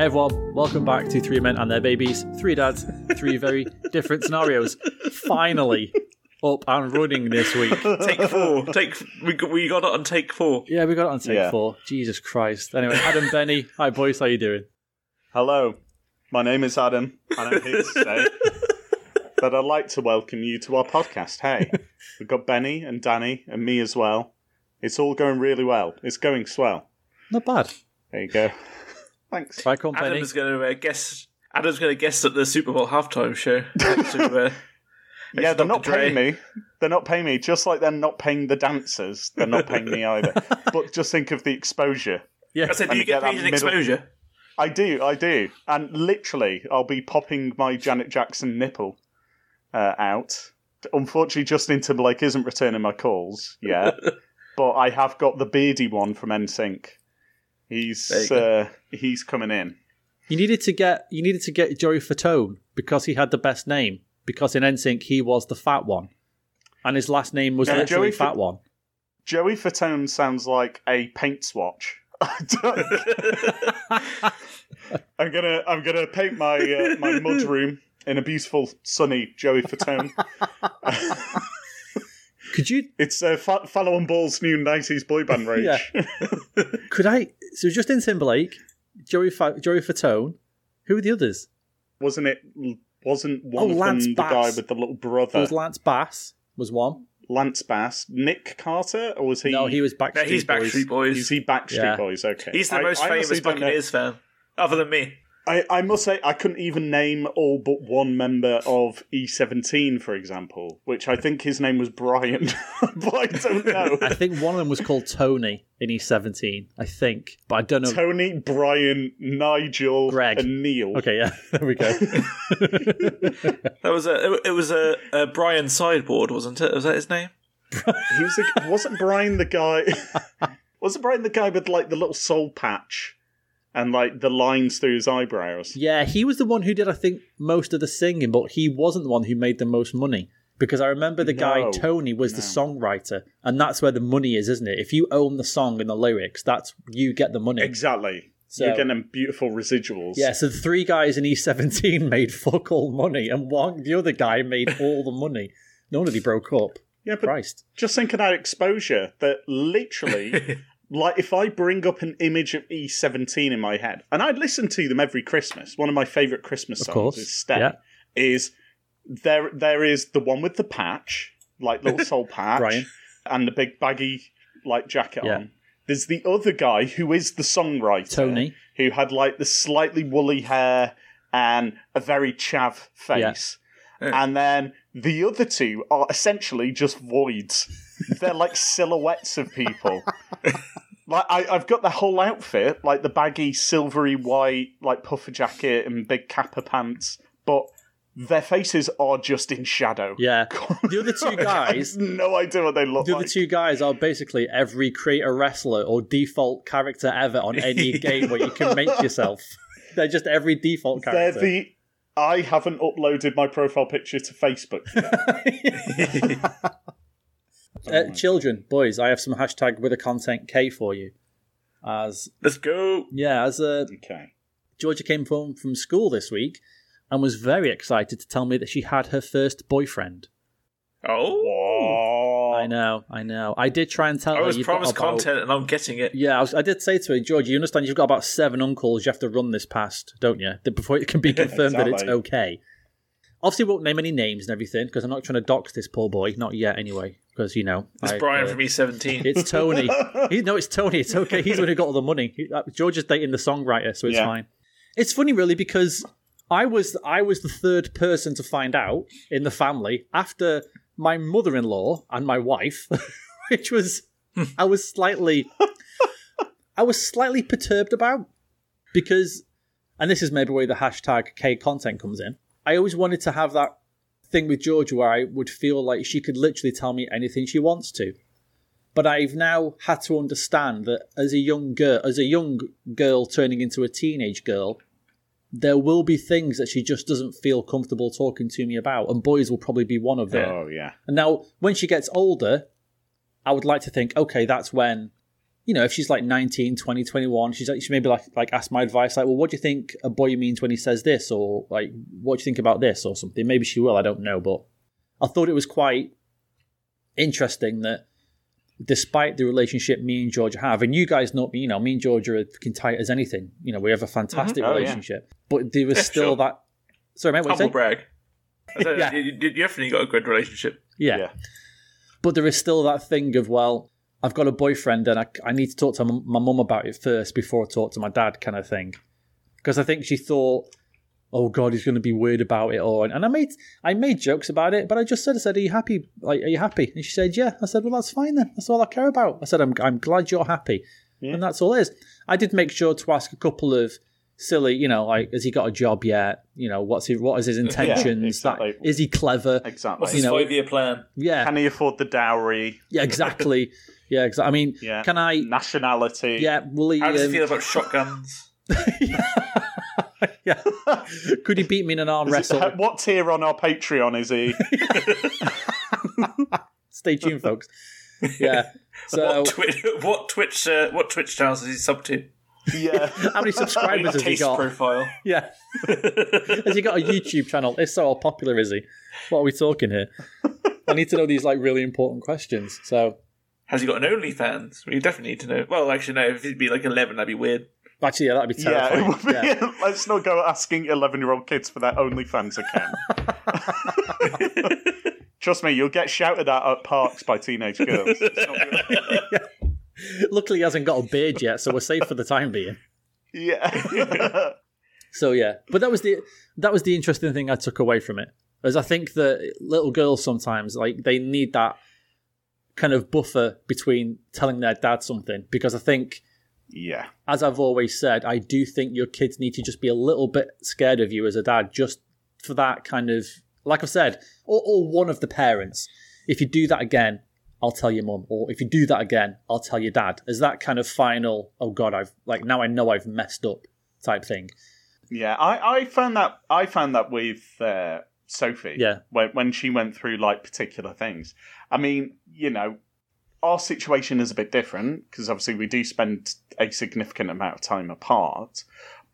Hey everyone, welcome back to Three Men and Their Babies. Three dads, three very different scenarios. Finally up and running this week. Take four. Take we got, we got it on take four. Yeah, we got it on take Yeah. four. Jesus Christ. Anyway, Adam Benny. Hi boys, how you doing? Hello, my name is Adam, and I'm here to say that I'd like to welcome you to our podcast. Hey, we've got Benny and Danny and me as well. It's all going really well. It's going swell. Not bad. There you go. Thanks. Right, come on, Benny. Adam's going to uh, guess. Adam's going to guest at the Super Bowl halftime show. To, uh, Yeah, they're not Dre. paying me. They're not paying me. Just like they're not paying the dancers, they're not paying me either. But just think of the exposure. Yeah. I said, do And you get get that paid middle- exposure? I do, I do, and literally, I'll be popping my Janet Jackson nipple uh, out. Unfortunately, Justin Timberlake isn't returning my calls yet, but I have got the beardy one from NSYNC. He's There you go. uh, he's coming in. You needed to get you needed to get Joey Fatone because he had the best name. Because in NSYNC he was the fat one. And his last name was No, literally Joey Fat Fa- One. Joey Fatone sounds like a paint swatch. I'm gonna I'm gonna paint my uh, my mud room in a beautiful sunny Joey Fatone. Could you It's uh, Fa- Farrow and Ball's new '90s boy band rage. Yeah. could I so Justin Timberlake, Joey Fa- Joey Fatone, who are the others? wasn't it? Wasn't one Oh, of Lance them the Bass. guy with the little brother, There was Lance Bass was one. Lance Bass, Nick Carter, or was he? No, he was Backstreet Boys? No, he's Backstreet Boys. Is he Backstreet Yeah. Boys? Okay, He's the most I famous don't. Buccaneers fan, other than me. I, I must say, I couldn't even name all but one member of E17, for example, which I think his name was Brian, but I don't know. I think one of them was called Tony in E17. I think, but I don't know. Tony, Brian, Nigel, Greg. and Neil. okay, yeah, there we go. That was a. It, it was a, a Brian sideboard, wasn't it? Was that his name? He was a, wasn't Brian the guy? wasn't Brian the guy with like the little soul patch and like the lines through his eyebrows? yeah, he was the one who did, I think, most of the singing, but he wasn't the one who made the most money. Because I remember the guy Tony was the songwriter, and that's where the money is, isn't it? If you own the song and the lyrics, that's you get the money. Exactly. So- You're getting beautiful residuals. Yeah, so the three guys in E17 made fuck all money, and one the other guy made all the money. No wonder they broke up. Yeah, but Christ. just think of that exposure that literally, like, if I bring up an image of E17 in my head, and I listen to them every Christmas, one of my favourite Christmas songs is Step, yeah. is there, there is the one with the patch, like little soul patch, Brian. and the big baggy, like, jacket Yeah. on. There's the other guy who is the songwriter, Tony. who had like the slightly woolly hair and a very chav face. And then the other two are essentially just voids. They're like silhouettes of people. like I, I've got the whole outfit, like the baggy silvery white, like puffer jacket and big Kappa pants, but their faces are just in shadow. Yeah. The other two I guys have no idea what they look The like. The other two guys are basically every creator wrestler or default character ever on any game where you can make yourself. They're just every default They're character. the. I haven't uploaded my profile picture to Facebook. Yet. Uh, children, boys, I have some hashtag with a content K for you. As Let's go. yeah, as a okay. Georgia came home from school this week and was very excited to tell me that she had her first boyfriend. Oh, Whoa. I know, I know. I did try and tell I her. was promised about- content, and I'm getting it. Yeah, I, was, I did say to her, George, you understand you've got about seven uncles you have to run this past, don't you? That Before it can be confirmed that it's okay. Obviously, won't name any names and everything because I'm not trying to dox this poor boy. Not yet, anyway. Because, you know. It's I, Brian uh, from E17. It's Tony. he, no, it's Tony. It's okay. He's the one who got all the money. He, uh, George is dating the songwriter, so it's Yeah. fine. It's funny, really, because I was I was the third person to find out in the family after my mother-in-law and my wife, which was I was slightly I was slightly perturbed about because, and this is maybe where the hashtag K content comes in. I always wanted to have that thing with Georgia where I would feel like she could literally tell me anything she wants to. But I've now had to understand that as a young girl, as a young girl turning into a teenage girl, there will be things that she just doesn't feel comfortable talking to me about, and boys will probably be one of them. Oh yeah. And now, when she gets older, I would like to think, okay, that's when, you know, if she's like 19, 20, 21, she's like, she maybe like like ask my advice, like, well, what do you think a boy means when he says this, or like, what do you think about this, or something? Maybe she will. I don't know, but I thought it was quite interesting that despite the relationship me and George have, and you guys know, me, you know, me and George are fucking tight as anything. You know, we have a fantastic mm-hmm. Oh, yeah. relationship, but there was Yeah, still sure. that. Sorry, mate. What Humble brag. Yeah. you, you, you definitely got a good relationship. Yeah. Yeah. But there is still that thing of, well, I've got a boyfriend and I, I need to talk to my mum about it first before I talk to my dad, kind of thing. Because I think she thought, oh God, he's going to be weird about it. Or and I made I made jokes about it, but I just said, I said, are you happy? Like, are you happy? And she said, yeah. I said, well, that's fine then. That's all I care about. I said, I'm I'm glad you're happy, Yeah. and that's all it is. I did make sure to ask a couple of silly, you know, like, has he got a job yet? You know, what's he, what is his intentions? exactly. That, is he clever? Exactly. What's You his know- five year plan? Yeah, Can he afford the dowry? yeah, exactly. yeah, exactly. I mean, Yeah. can I? Nationality? Yeah, will he? How does um, he feel about shotguns? yeah. Could he beat me in an arm Is it- wrestle? what tier on our Patreon is he? Stay tuned, folks. Yeah. So, what, Twitch, what Twitch? Uh, what Twitch channels is he sub to? yeah. how many subscribers has he Taste got? profile. Yeah. Has he got a YouTube channel? If so, how popular is he? What are we talking here? I need to know these like really important questions. So, Has he got an OnlyFans? We definitely need to know. Well, actually, no. If he'd be like eleven, that'd be weird. actually, yeah, that'd be Yeah, it terrifying. would be, Yeah. let's not go asking 11 year old kids for their OnlyFans account. Trust me, you'll get shouted at at parks by teenage girls. It's. Luckily, he hasn't got a beard yet, so we're safe for the time being. yeah. So yeah, but that was the that was the interesting thing I took away from it. As I think that little girls sometimes like they need that kind of buffer between telling their dad something because I think yeah. as I've always said, I do think your kids need to just be a little bit scared of you as a dad, just for that kind of, like I've said, or, or one of the parents. If you do that again, I'll tell your mum, or if you do that again, I'll tell your dad. As that kind of final, oh god, I've like now I know I've messed up type thing. Yeah, I, I found that I found that with uh, Sophie. Yeah. when when she went through like particular things. I mean, you know, our situation is a bit different because obviously we do spend a significant amount of time apart,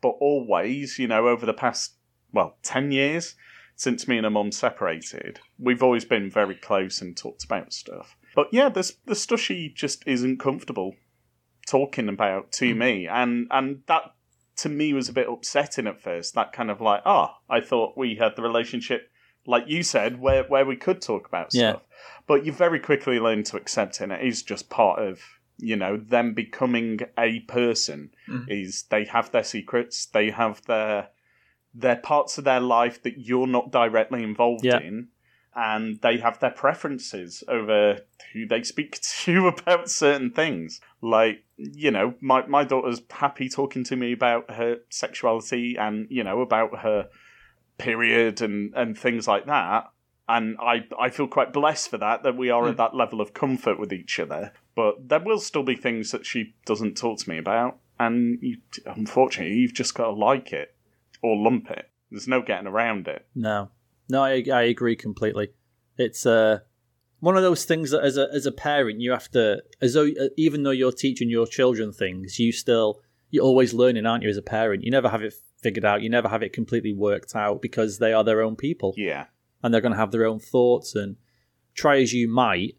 but always, you know, over the past well ten years since me and her mum separated, we've always been very close and talked about stuff. But yeah, there's the stuff she just isn't comfortable talking about to mm. me, and and that to me was a bit upsetting at first. That kind of like, ah, I thought we had the relationship, like you said, where where we could talk about Yeah. stuff. But you very quickly learn to accept it. And it is just part of you know them becoming a person. Is they have their secrets, they have their their parts of their life that you're not directly involved Yeah. in. And they have their preferences over who they speak to about certain things. Like, you know, my, my daughter's happy talking to me about her sexuality and, you know, about her period and, and things like that. And I, I feel quite blessed for that, that we are at hmm. that level of comfort with each other. But there will still be things that she doesn't talk to me about. And you, unfortunately, you've just got to like it or lump it. There's no getting around it. No, no, I, I agree completely. It's uh, one of those things that as a as a parent you have to, as though uh, even though you're teaching your children things, you still you're always learning, aren't you? As a parent, you never have it figured out. You never have it completely worked out because they are their own people Yeah. and they're going to have their own thoughts. And try as you might,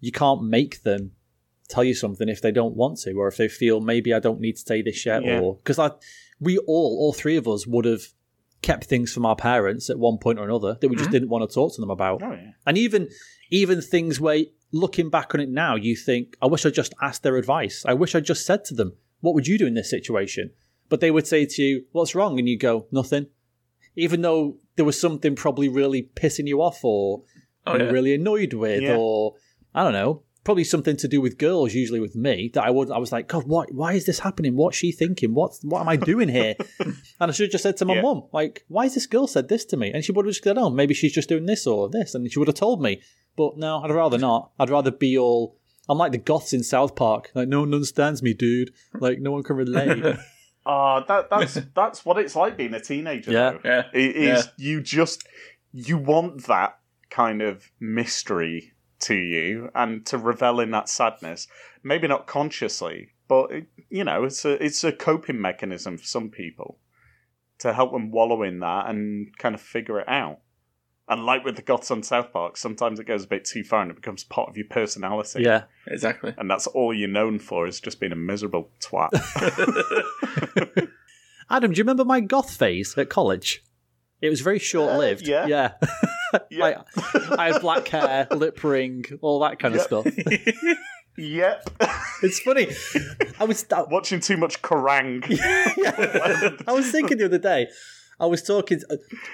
you can't make them tell you something if they don't want to, or if they feel maybe I don't need to say this yet, Yeah. or because I, we all, all three of us, would have kept things from our parents at one point or another that we just mm-hmm. didn't want to talk to them about, Oh, yeah. and even even things where looking back on it now, you think I wish I just asked their advice. I wish I just said to them, "What would you do in this situation?" But they would say to you, "What's wrong?" and you go, "Nothing." Even though there was something probably really pissing you off, or Oh, yeah. really annoyed with, Yeah. or I don't know, probably something to do with girls. Usually with me, that I would, I was like, God, what? Why is this happening? What's she thinking? What? What am I doing here? and I should have just said to my Yeah. mum, like, why has this girl said this to me? And she would have just said, oh, maybe she's just doing this or this, and she would have told me. But no, I'd rather not. I'd rather be all. I'm like the goths in South Park. Like no one understands me, dude. Like no one can relate. Uh, that that's that's what it's like being a teenager. Yeah. though. Yeah. It is you just you want that kind of mystery to you and to revel in that sadness. Maybe not consciously, but it, you know, it's a it's a coping mechanism for some people to help them wallow in that and kind of figure it out. And like with the goths on South Park, sometimes it goes a bit too far and it becomes part of your personality. Yeah. Exactly. And that's all you're known for is just being a miserable twat. Adam, do you remember my goth phase at college? It was very short lived. yeah. Yeah. Yeah. Like, I had black hair, lip ring, all that kind of stuff. yep. It's funny. I was I, Watching too much Kerrang. I was thinking the other day. I was talking.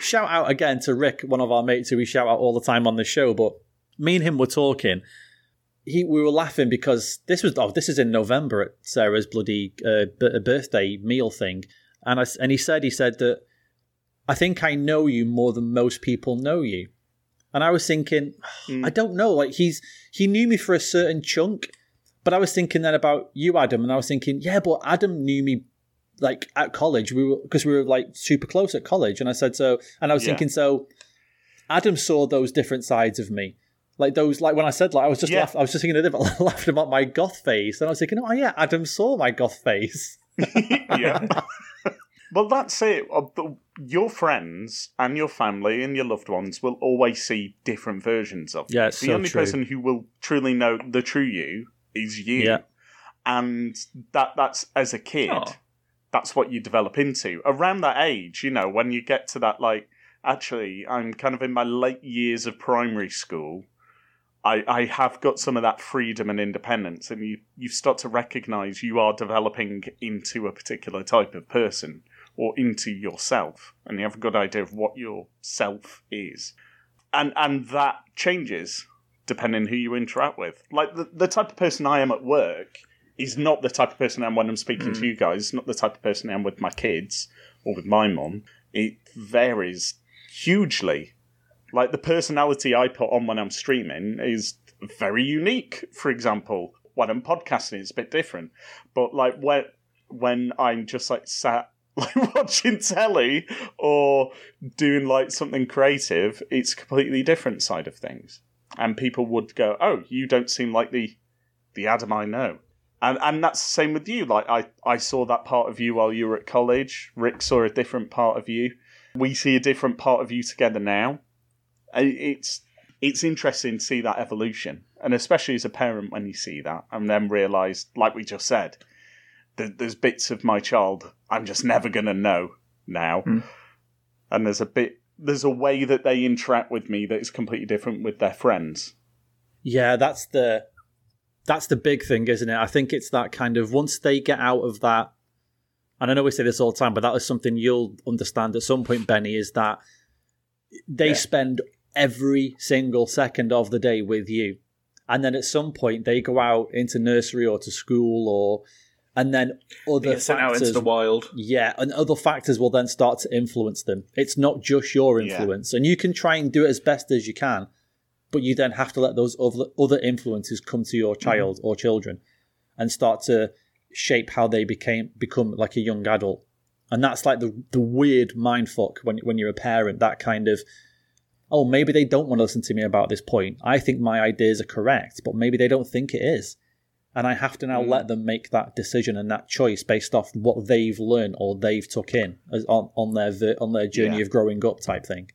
shout out again to Rick, one of our mates who we shout out all the time on the show. But me and him were talking. He, we were laughing because this was oh this is in November at Sarah's bloody uh, b- birthday meal thing, and I and he said he said that I think I know you more than most people know you, and I was thinking hmm. I don't know like he's he knew me for a certain chunk, but I was thinking then about you Adam, and I was thinking yeah, but Adam knew me like at college we were because we were like super close at college and i said so and i was Yeah. thinking so adam saw those different sides of me like those like when i said like i was just Yeah. laugh, i was just thinking of it laughing about my goth face and i was thinking oh yeah adam saw my goth face yeah. well, that's it. Uh, Your friends and your family and your loved ones will always see different versions of you. Yeah, it's the so only true. person who will truly know the true you is you. Yeah. And that that's as a kid, Oh. that's what you develop into. Around that age, you know, when you get to that like actually I'm kind of in my late years of primary school. I, I have got some of that freedom and independence, and you, you start to recognize you are developing into a particular type of person or into yourself, and you have a good idea of what your self is. And and that changes depending who you interact with. Like the, the type of person I am at work is not the type of person I am when I'm speaking to mm. you guys, It's not the type of person I am with my kids or with my mom. It varies hugely like the personality I put on when I'm streaming is very unique. For example, when I'm podcasting, it's a bit different. But like when when I'm just like sat like watching telly or doing like something creative, it's completely different side of things. And people would go, "Oh, you don't seem like the the Adam I know." And and that's the same with you. Like I I saw that part of you while you were at college. Rick saw a different part of you. We see a different part of you together now. It's it's interesting to see that evolution, and especially as a parent when you see that, and then realise, like we just said, there's bits of my child I'm just never gonna know now, Hmm. and there's a bit there's a way that they interact with me that is completely different with their friends. yeah that's the that's the big thing isn't it i think it's that kind of once they get out of that and i know we say this all the time but that is something you'll understand at some point benny is that they Yeah. spend every single second of the day with you and then at some point they go out into nursery or to school or and then other sent out factors into the wild. yeah, and other factors will then start to influence them. It's not just your Yeah. influence, and you can try and do it as best as you can, but you then have to let those other other influences come to your child or children, and start to shape how they became become like a young adult. And that's like the the weird mindfuck when when you're a parent. That kind of oh maybe they don't want to listen to me about this point. I think my ideas are correct, but maybe they don't think it is and I have to now let hmm. them make that decision and that choice based off what they've learned or they've took in as on, on their on their journey Yeah. of growing up type thing.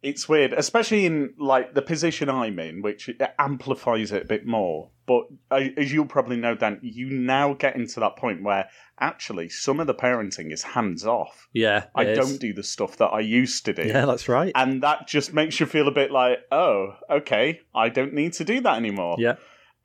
It's weird, especially in like the position I'm in, which it amplifies it a bit more. But as you'll probably know, Dan, you now get into that point where actually some of the parenting is hands off. Yeah, I is. don't do the stuff that I used to do. Yeah, that's right. And that just makes you feel a bit like, oh, okay, I don't need to do that anymore. Yeah,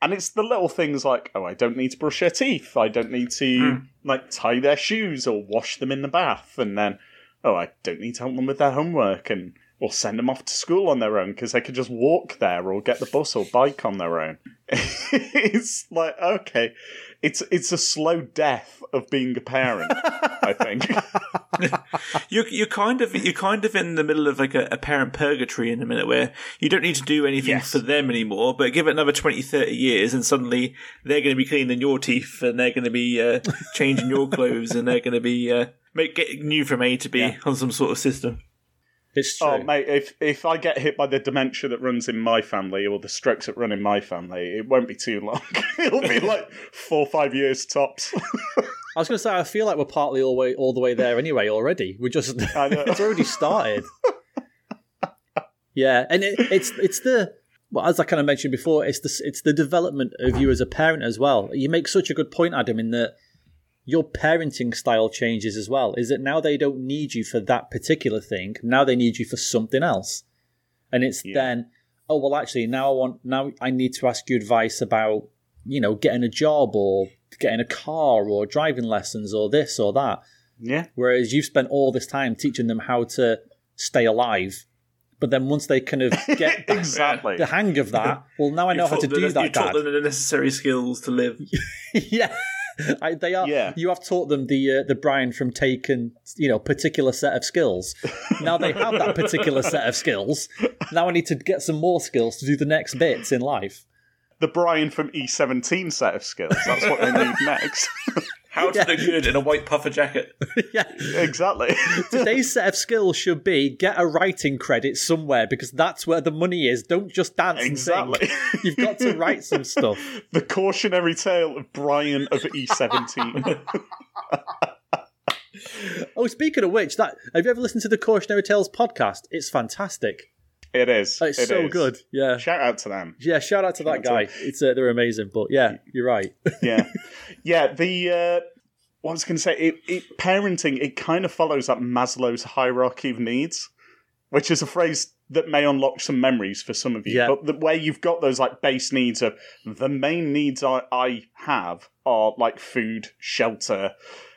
And it's the little things like, oh, I don't need to brush their teeth. I don't need to hmm. like tie their shoes or wash them in the bath. And then, oh, I don't need to help them with their homework and or send them off to school on their own because they could just walk there or get the bus or bike on their own. it's like okay, it's it's a slow death of being a parent. I think. You you kind of you're kind of in the middle of like a, a parent purgatory in a minute where you don't need to do anything Yes. for them anymore, but give it another 20, 30 years and suddenly they're going to be cleaning your teeth and they're going to be uh, changing your clothes and they're going to be uh, make getting you from A to B Yeah. on some sort of system. It's true. Oh, mate, if if I get hit by the dementia that runs in my family or the strokes that run in my family, it won't be too long. It'll be like four or five years tops. I was going to say, I feel like we're partly all, way, all the way there anyway already. We just I know. it's already started. yeah, and it, it's it's the well, as I kind of mentioned before, it's the it's the development of you as a parent as well. You make such a good point, Adam, in that your parenting style changes as well. Is that now they don't need you for that particular thing. Now they need you for something else, and it's Yeah. then oh well, actually now I want now I need to ask you advice about you know getting a job or getting a car or driving lessons or this or that. yeah. Whereas you've spent all this time teaching them how to stay alive. But then once they kind of get the- exactly. the hang of that, well, now I know how to do them- that, You taught Dad. them the necessary skills to live. yeah. I, they are. Yeah. You have taught them the uh, the Brian from Taken, you know, particular set of skills. Now they have that particular set of skills. Now I need to get some more skills to do the next bits in life. The Brian from E17 set of skills. That's what they need next. How to look good in a white puffer jacket. yeah. exactly. Today's set of skills should be get a writing credit somewhere because that's where the money is. Don't just dance Exactly. and sing. You've got to write some stuff. the cautionary tale of Brian of E17. Oh, speaking of which, that have you ever listened to the Cautionary Tales podcast? It's fantastic. It is. It's It so is. good. Yeah. Shout out to them. Yeah, shout out to that out guy. It's uh, they're amazing. But yeah, you're right. yeah, yeah. The uh, what I was going to say, it, it parenting it kind of follows up Maslow's hierarchy of needs, which is a phrase that may unlock some memories for some of you. Yeah. But the way you've got those like base needs of the main needs I, I have are like food, shelter,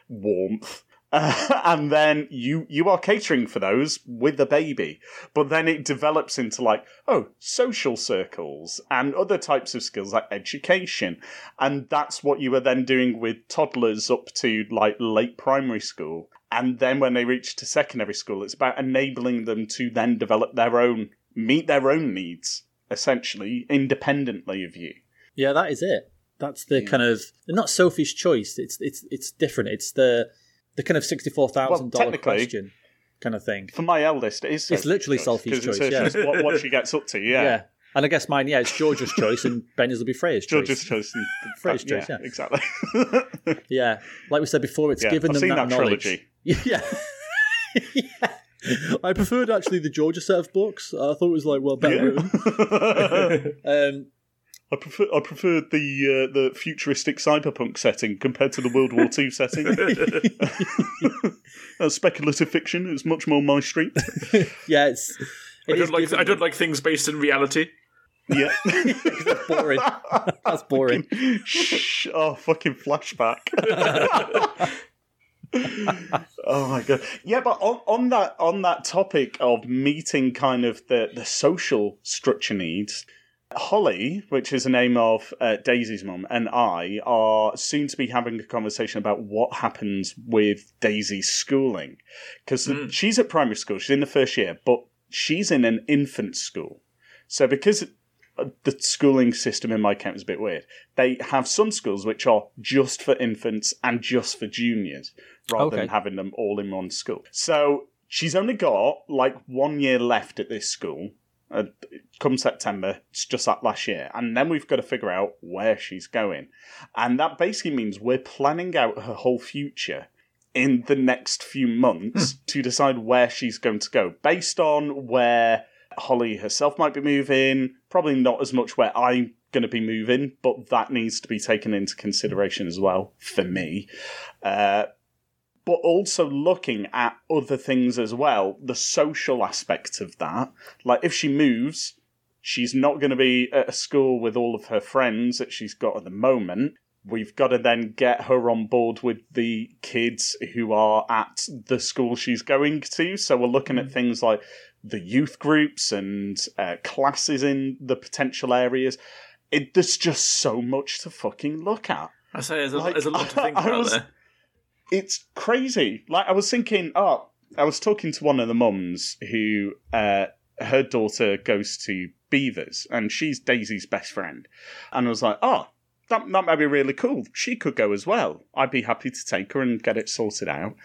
warmth. Uh, and then you you are catering for those with a baby but then it develops into like oh social circles and other types of skills like education and that's what you were then doing with toddlers up to like late primary school and then when they reach to secondary school it's about enabling them to then develop their own meet their own needs essentially independently of you Yeah, that is it. That's the kind of not Sophie's choice. It's it's it's different. It's the the kind of sixty four thousand Well, dollar question kind of thing. for my eldest it is It's literally Sophie's it's choice, yeah. what, what she gets up to Yeah. yeah, And I guess mine, yeah, it's George's choice, and Benny's will be Freya's choice. George's choice and- Freya's choice, yeah. exactly Yeah, like we said before, it's Yeah, given I've them that, that knowledge. Yeah. yeah. I preferred actually the Georgia set of books. I thought it was like well better written. Um, I prefer I preferred the uh, the futuristic cyberpunk setting compared to the World War II setting. uh, speculative fiction is much more my street. yeah, it's. I don't like I don't like things based in reality. Yeah. That's boring. That's boring. Shh. Oh, fucking flashback. oh my god. Yeah, but on, on that on that topic of meeting kind of the, the social structure needs, Holly, which is the name of uh, Daisy's mum, and I are soon to be having a conversation about what happens with Daisy's schooling. Because she's at primary school, she's in the first year, but she's in an infant school. So because uh, the schooling system in my camp is a bit weird, they have some schools which are just for infants and just for juniors, rather Okay. than having them all in one school. So she's only got like one year left at this school. Uh, come September, it's just that last year, and then we've got to figure out where she's going, and that basically means we're planning out her whole future in the next few months to decide where she's going to go based on where Holly herself might be moving, probably not as much where I'm going to be moving, but that needs to be taken into consideration as well for me. Uh, but also looking at other things as well, the social aspect of that. Like if she moves, she's not going to be at a school with all of her friends that she's got at the moment. We've got to then get her on board with the kids who are at the school she's going to. So we're looking at things like the youth groups and uh, classes in the potential areas. It, there's just so much to fucking look at. I say there's a, Like, there's a lot to think I about was- there. It's crazy. Like I was thinking, oh, I was talking to one of the mums who uh, her daughter goes to Beavers, and she's Daisy's best friend, and I was like, oh. That, that might be really cool. She could go as well. I'd be happy to take her and get it sorted out.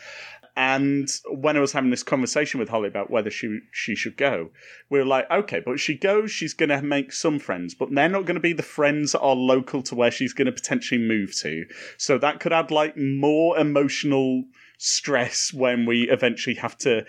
And when I was having this conversation with Holly about whether she she should go, we were like, okay, but she goes, she's going to make some friends, but they're not going to be the friends that are local to where she's going to potentially move to. So that could add like more emotional stress when we eventually have to.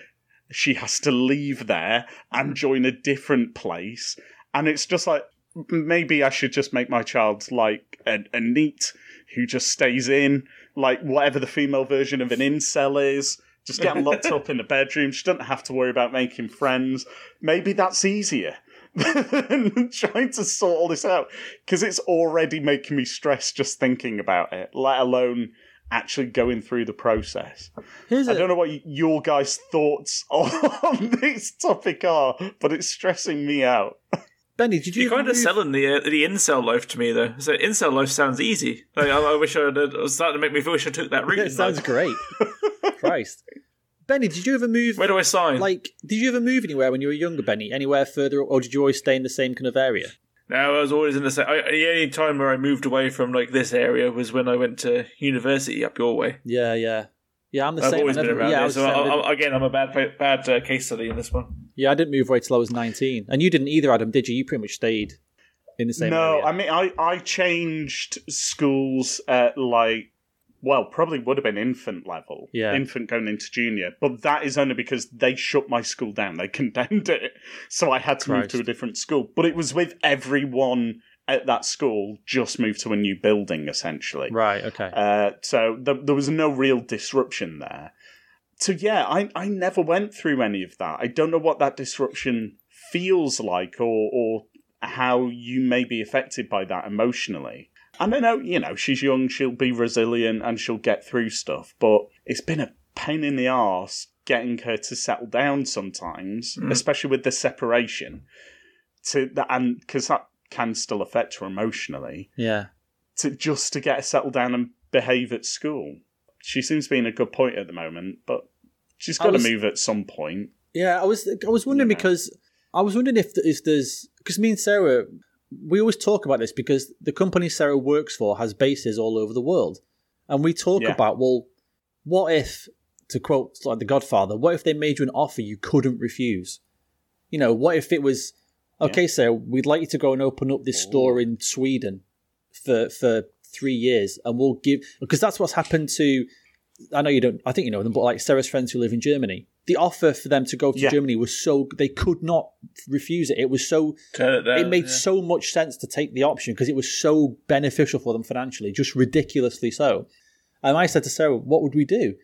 She has to leave there and join a different place, and it's just like maybe I should just make my child like a, a NEET who just stays in, like whatever the female version of an incel is. Just get locked up in the bedroom. She doesn't have to worry about making friends. Maybe that's easier than trying to sort all this out because it's already making me stressed just thinking about it, let alone actually going through the process. Here's I don't know what your guys' thoughts on this topic are, but it's stressing me out. Benny, did you You're kind of move- selling the uh, the incel life to me, though. So incel life sounds easy. Like, I, I wish I'd, it was starting to make me wish I took that route. It sounds life. great. Christ. Benny, did you ever move? Where do I sign? Like, did you ever move anywhere when you were younger, Benny? Anywhere further, or did you always stay in the same kind of area? no, I was always in the same. I, the only time where I moved away from like this area was when I went to university up your way. Yeah, yeah, yeah. I'm the I've same. always I been never- around yeah. So. I I, again, I'm a bad bad uh, case study in this one. yeah, I didn't move away till I was 19, and you didn't either, Adam. Did you? You pretty much stayed in the same no, area. I mean, I, I changed schools at like, well, probably would have been infant level. Yeah. Infant going into junior. But that is only because they shut my school down. They condemned it. So I had to move to a different school. But it was with everyone at that school just moved to a new building, essentially. Right. Okay. Uh, so th- there was no real disruption there. So yeah, I I never went through any of that. I don't know what that disruption feels like, or or how you may be affected by that emotionally. And I know you know she's young, she'll be resilient, and she'll get through stuff. But it's been a pain in the arse getting her to settle down sometimes, especially with the separation. To that, and because that can still affect her emotionally yeah. to just to get her settled down and behave at school. She seems to be in a good point at the moment, but she's got to move at some point. Yeah, I was I was wondering Yeah. because I was wondering if if there's because me and Sarah we always talk about this because the company Sarah works for has bases all over the world, and we talk Yeah. about well, what if to quote like The Godfather, what if they made you an offer you couldn't refuse? You know, what if it was okay, Sarah, we'd like you to go and open up this store in Sweden for for three years, and we'll give because that's what's happened to. I know you don't. I think you know them, but like Sarah's friends who live in Germany, the offer for them to go to Yeah. Germany was so they could not refuse it. It was so it down. it made yeah. so much sense to take the option because it was so beneficial for them financially, just ridiculously so. And I said to Sarah, "What would we do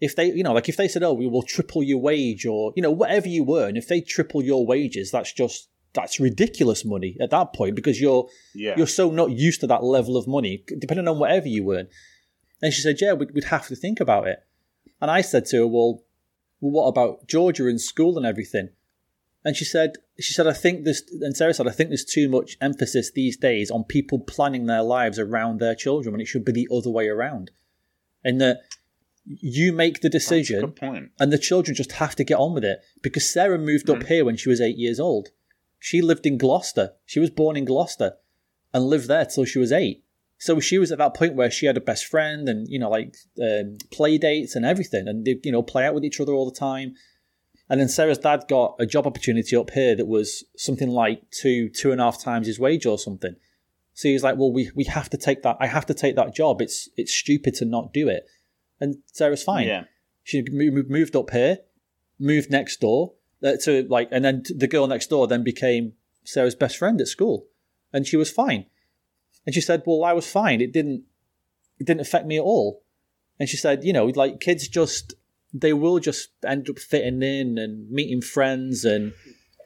if they, you know, like if they said, oh, we will triple your wage or you know whatever you earn, if they triple your wages, that's just that's ridiculous money at that point because you're Yeah, you're so not used to that level of money, depending on whatever you earn. And she said, yeah, we'd, we'd have to think about it. And I said to her, well, well, what about Georgia and school and everything? And she said, she said, I think this, and Sarah said, I think there's too much emphasis these days on people planning their lives around their children when it should be the other way around. And that you make the decision and the children just have to get on with it because Sarah moved up here when she was eight years old. She lived in Gloucester. She was born in Gloucester and lived there till she was eight. So she was at that point where she had a best friend and you know like um, play dates and everything, and they you know play out with each other all the time. And then Sarah's dad got a job opportunity up here that was something like two two and a half times his wage or something. So he's like, well, we we have to take that. I have to take that job. It's it's stupid to not do it. And Sarah's fine. Yeah, She moved up here, moved next door Uh, to like, and then the girl next door then became Sarah's best friend at school, and she was fine. And she said, "Well, I was fine. It didn't, it didn't affect me at all." And she said, "You know, like kids just they will just end up fitting in and meeting friends, and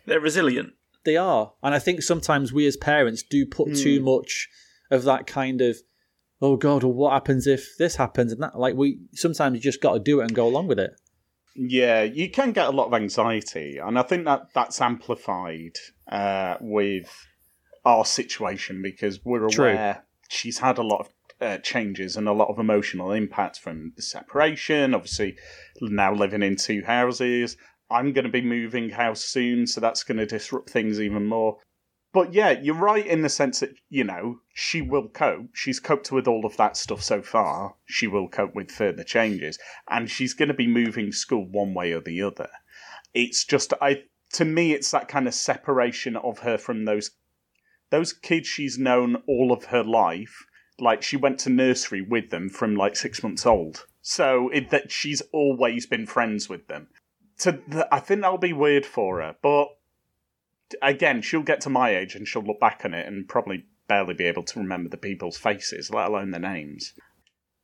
They're resilient. they are. And I think sometimes we as parents do put too hmm. much of that kind of." Oh God! Well, what happens if this happens and that? Like we sometimes you just got to do it and go along with it. Yeah. You can get a lot of anxiety, and I think that that's amplified uh, with our situation because we're True. aware she's had a lot of uh, changes and a lot of emotional impact from the separation. Obviously, now living in two houses. I'm going to be moving house soon, so that's going to disrupt things even more. But yeah, you're right in the sense that, you know, she will cope. She's coped with all of that stuff so far. She will cope with further changes. And she's going to be moving school one way or the other. It's just, I, to me, it's that kind of separation of her from those, those kids she's known all of her life. Like, she went to nursery with them from like six months old. So it, that she's always been friends with them. To the, I think that'll be weird for her, but again, she'll get to my age and she'll look back on it and probably barely be able to remember the people's faces, let alone their names.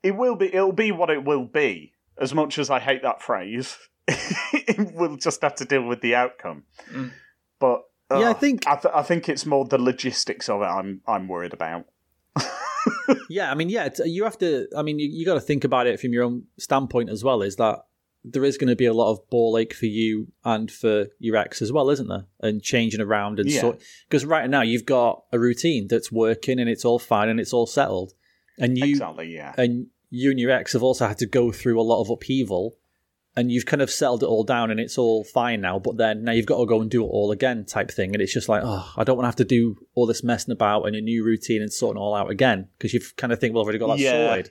It will be. It'll be what it will be. As much as I hate that phrase, we'll just have to deal with the outcome. Mm. But uh, yeah, I think I, th- I think it's more the logistics of it. I'm I'm worried about. yeah, I mean, yeah, you have to. I mean, you, you got to think about it from your own standpoint as well. Is that there is going to be a lot of ball ache for you and for your ex as well, isn't there? And changing around and yeah. so because right now you've got a routine that's working and it's all fine and it's all settled, and you exactly yeah, and you and your ex have also had to go through a lot of upheaval, and you've kind of settled it all down and it's all fine now. But then now you've got to go and do it all again, type thing, and it's just like oh, I don't want to have to do all this messing about and a new routine and sorting all out again because you've kind of think well I've already got that yeah. sorted.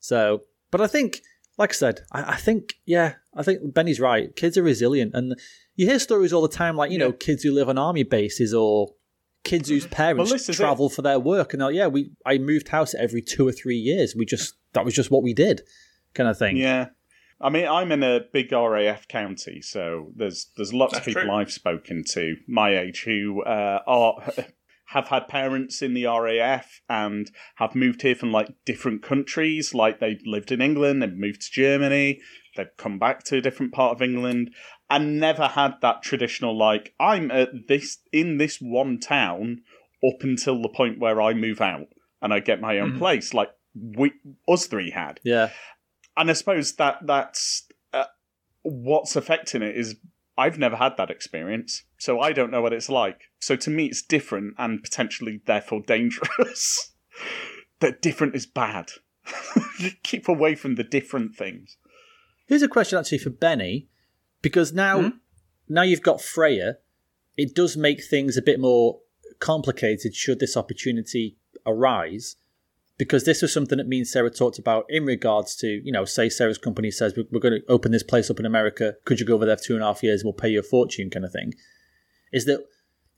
So, but I think like I said, I, I, think yeah, I think Benny's right. Kids are resilient, and you hear stories all the time, like you yeah. know, kids who live on army bases or kids whose parents well, travel for their work, and like, yeah, we I moved house every two or three years. We just that was just what we did, kind of thing. Yeah. I mean, I'm in a big RAF county, so there's there's lots That's of people true. I've spoken to my age who uh, are have had parents in the RAF and have moved here from like different countries. Like they lived in England, they've moved to Germany, they've come back to a different part of England, and never had that traditional like I'm at this in this one town up until the point where I move out and I get my own mm. place. Like we us three had. Yeah, and I suppose that that's uh, what's affecting it is I've never had that experience, so I don't know what it's like. So to me, it's different and potentially therefore dangerous. that different is bad. Keep away from the different things. Here's a question actually for Benny, because now, mm-hmm. now you've got Freya. It does make things a bit more complicated should this opportunity arise because this was something that me and Sarah talked about in regards to, you know, say Sarah's company says we're going to open this place up in America. Could you go over there for two and a half years and we'll pay you a fortune, kind of thing? Is that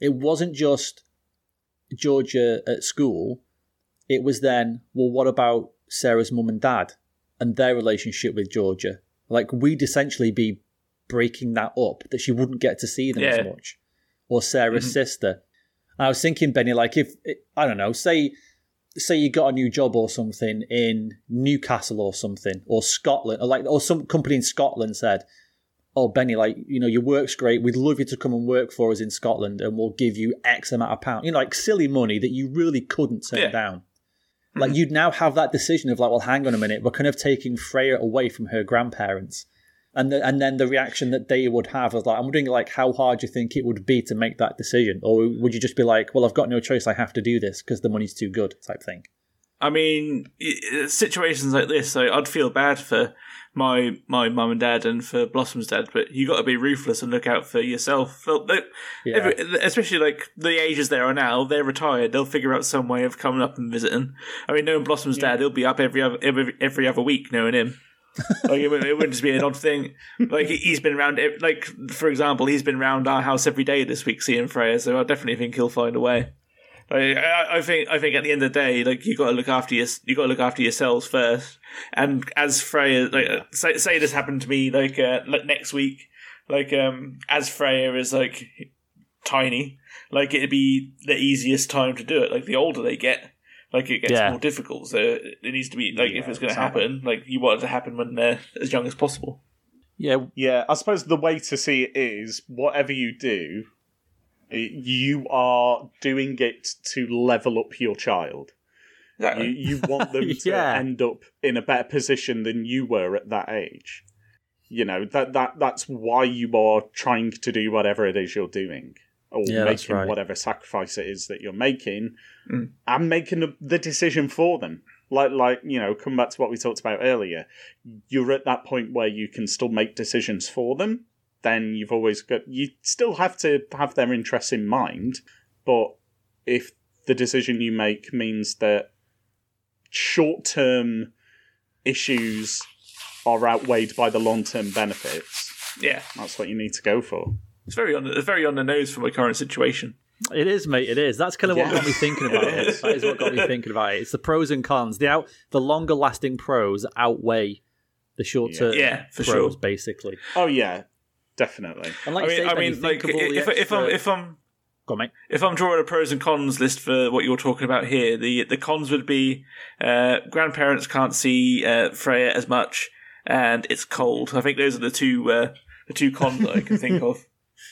it wasn't just Georgia at school. It was then, well, what about Sarah's mum and dad and their relationship with Georgia? Like, we'd essentially be breaking that up, that she wouldn't get to see them yeah. as much. Or Sarah's mm-hmm. sister. And I was thinking, Benny, like, if, I don't know, say say you got a new job or something in Newcastle or something or Scotland or like or some company in Scotland said, "Oh Benny, like you know your work's great. We'd love you to come and work for us in Scotland, and we'll give you X amount of pound." You know, like silly money that you really couldn't turn yeah. down." Like mm-hmm. you'd now have that decision of like, well, hang on a minute, we're kind of taking Freya away from her grandparents and the, and then the reaction that they would have is like, I'm wondering like how hard you think it would be to make that decision, or would you just be like, well, I've got no choice, I have to do this because the money's too good, type thing. I mean, situations like this, I'd feel bad for my my mum and dad and for Blossom's dad, but you got to be ruthless and look out for yourself. Yeah. Especially like the ages they are now, they're retired. They'll figure out some way of coming up and visiting. I mean, knowing Blossom's yeah. dad, he'll be up every other every, every other week, knowing him like it, it, wouldn't just be an odd thing. Like he's been around. Like for example, he's been around our house every day this week seeing Freya. So I definitely think he'll find a way. Like, I, I think I think at the end of the day, like you got to look after your you got to look after yourselves first. And as Freya, like say, say this happened to me, like uh, like next week, like um as Freya is like tiny, like it'd be the easiest time to do it. Like the older they get, like it gets yeah. more difficult. So it needs to be like yeah, if it's going to happen, like you want it to happen when they're as young as possible. Yeah, yeah. I suppose the way to see it is whatever you do, you are doing it to level up your child. Exactly. You, you want them to yeah. end up in a better position than you were at that age. You know that that that's why you are trying to do whatever it is you're doing or yeah, making right. whatever sacrifice it is that you're making mm. and making the decision for them like like you know come back to what we talked about earlier you're at that point where you can still make decisions for them then you've always got you still have to have their interests in mind but if the decision you make means that short term issues are outweighed by the long term benefits, Yeah, that's what you need to go for. It's very on the, it's very on the nose for my current situation. It is, mate. It is. That's kind of what got me thinking about it. That is what got me thinking about it. It's the pros and cons. The out, the longer lasting pros outweigh the short term Yeah, for pros, sure. basically. Oh, yeah, definitely. And like I you mean, say, I mean, like of all if, if I'm if I'm Go on, mate. if I'm drawing a pros and cons list for what you're talking about here, the the cons would be uh, grandparents can't see uh, Freya as much, and it's cold. I think those are the two uh, the two cons that I can think of.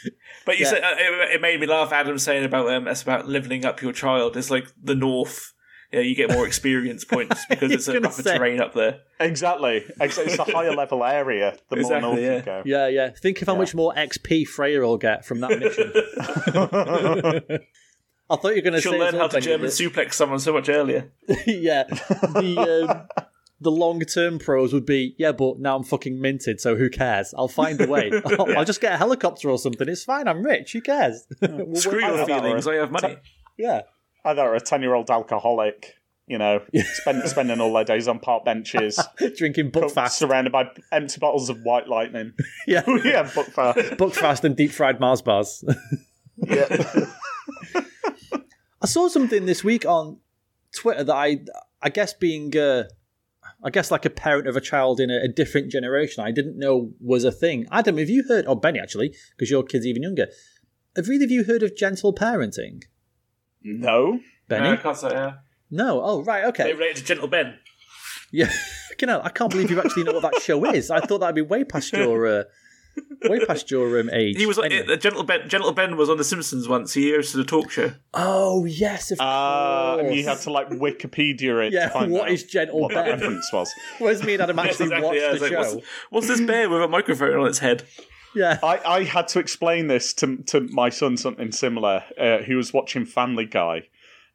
But you Yeah. said uh, it, it made me laugh. Adam saying about um, it's about leveling up your child. It's like the north. Yeah, you get more experience points because it's a gonna rougher say. terrain up there. Exactly. Ex- It's a higher level area the more north yeah. you go. Yeah, yeah. Think of how much more XP Freya will get from that mission. I thought you were going to She'll learn how to German suplex someone so much earlier. yeah, the um, the long term pros would be yeah, but now I'm fucking minted, so who cares? I'll find a way. I'll, I'll just get a helicopter or something. It's fine. I'm rich. Who cares? We'll Screw your out. feelings. I have money. Yeah, Either a 10 year old alcoholic, you know, spend, spending all their days on park benches, drinking Buckfast, surrounded by empty bottles of white lightning. yeah, yeah, Buckfast. Buckfast and deep fried Mars bars. Yeah. I saw something this week on Twitter that I, I guess being, uh, I guess like a parent of a child in a, a different generation, I didn't know was a thing. Adam, have you heard? Or Benny, actually, because your kid's even younger. Have either of you heard of gentle parenting? no. Benny? No, I can't say yeah. No. Oh, right. okay. They Okay. related to Gentle Ben. Yeah. you know, I can't believe you actually know what that show is. I thought that'd be way past your, uh, way past your um, age. He was like Anyway. uh, Gentle Ben. Gentle Ben was on The Simpsons once. He hosted a talk show. Oh yes, of Uh, course. and you had to like Wikipedia it Yeah, to find what out is gentle what that Ben? reference was. Whereas me and Adam Yes, actually exactly. watched Yeah, the like, show. what's, what's this bear with a microphone on its head? Yeah. I, I had to explain this to to my son something similar. Uh, who was watching Family Guy,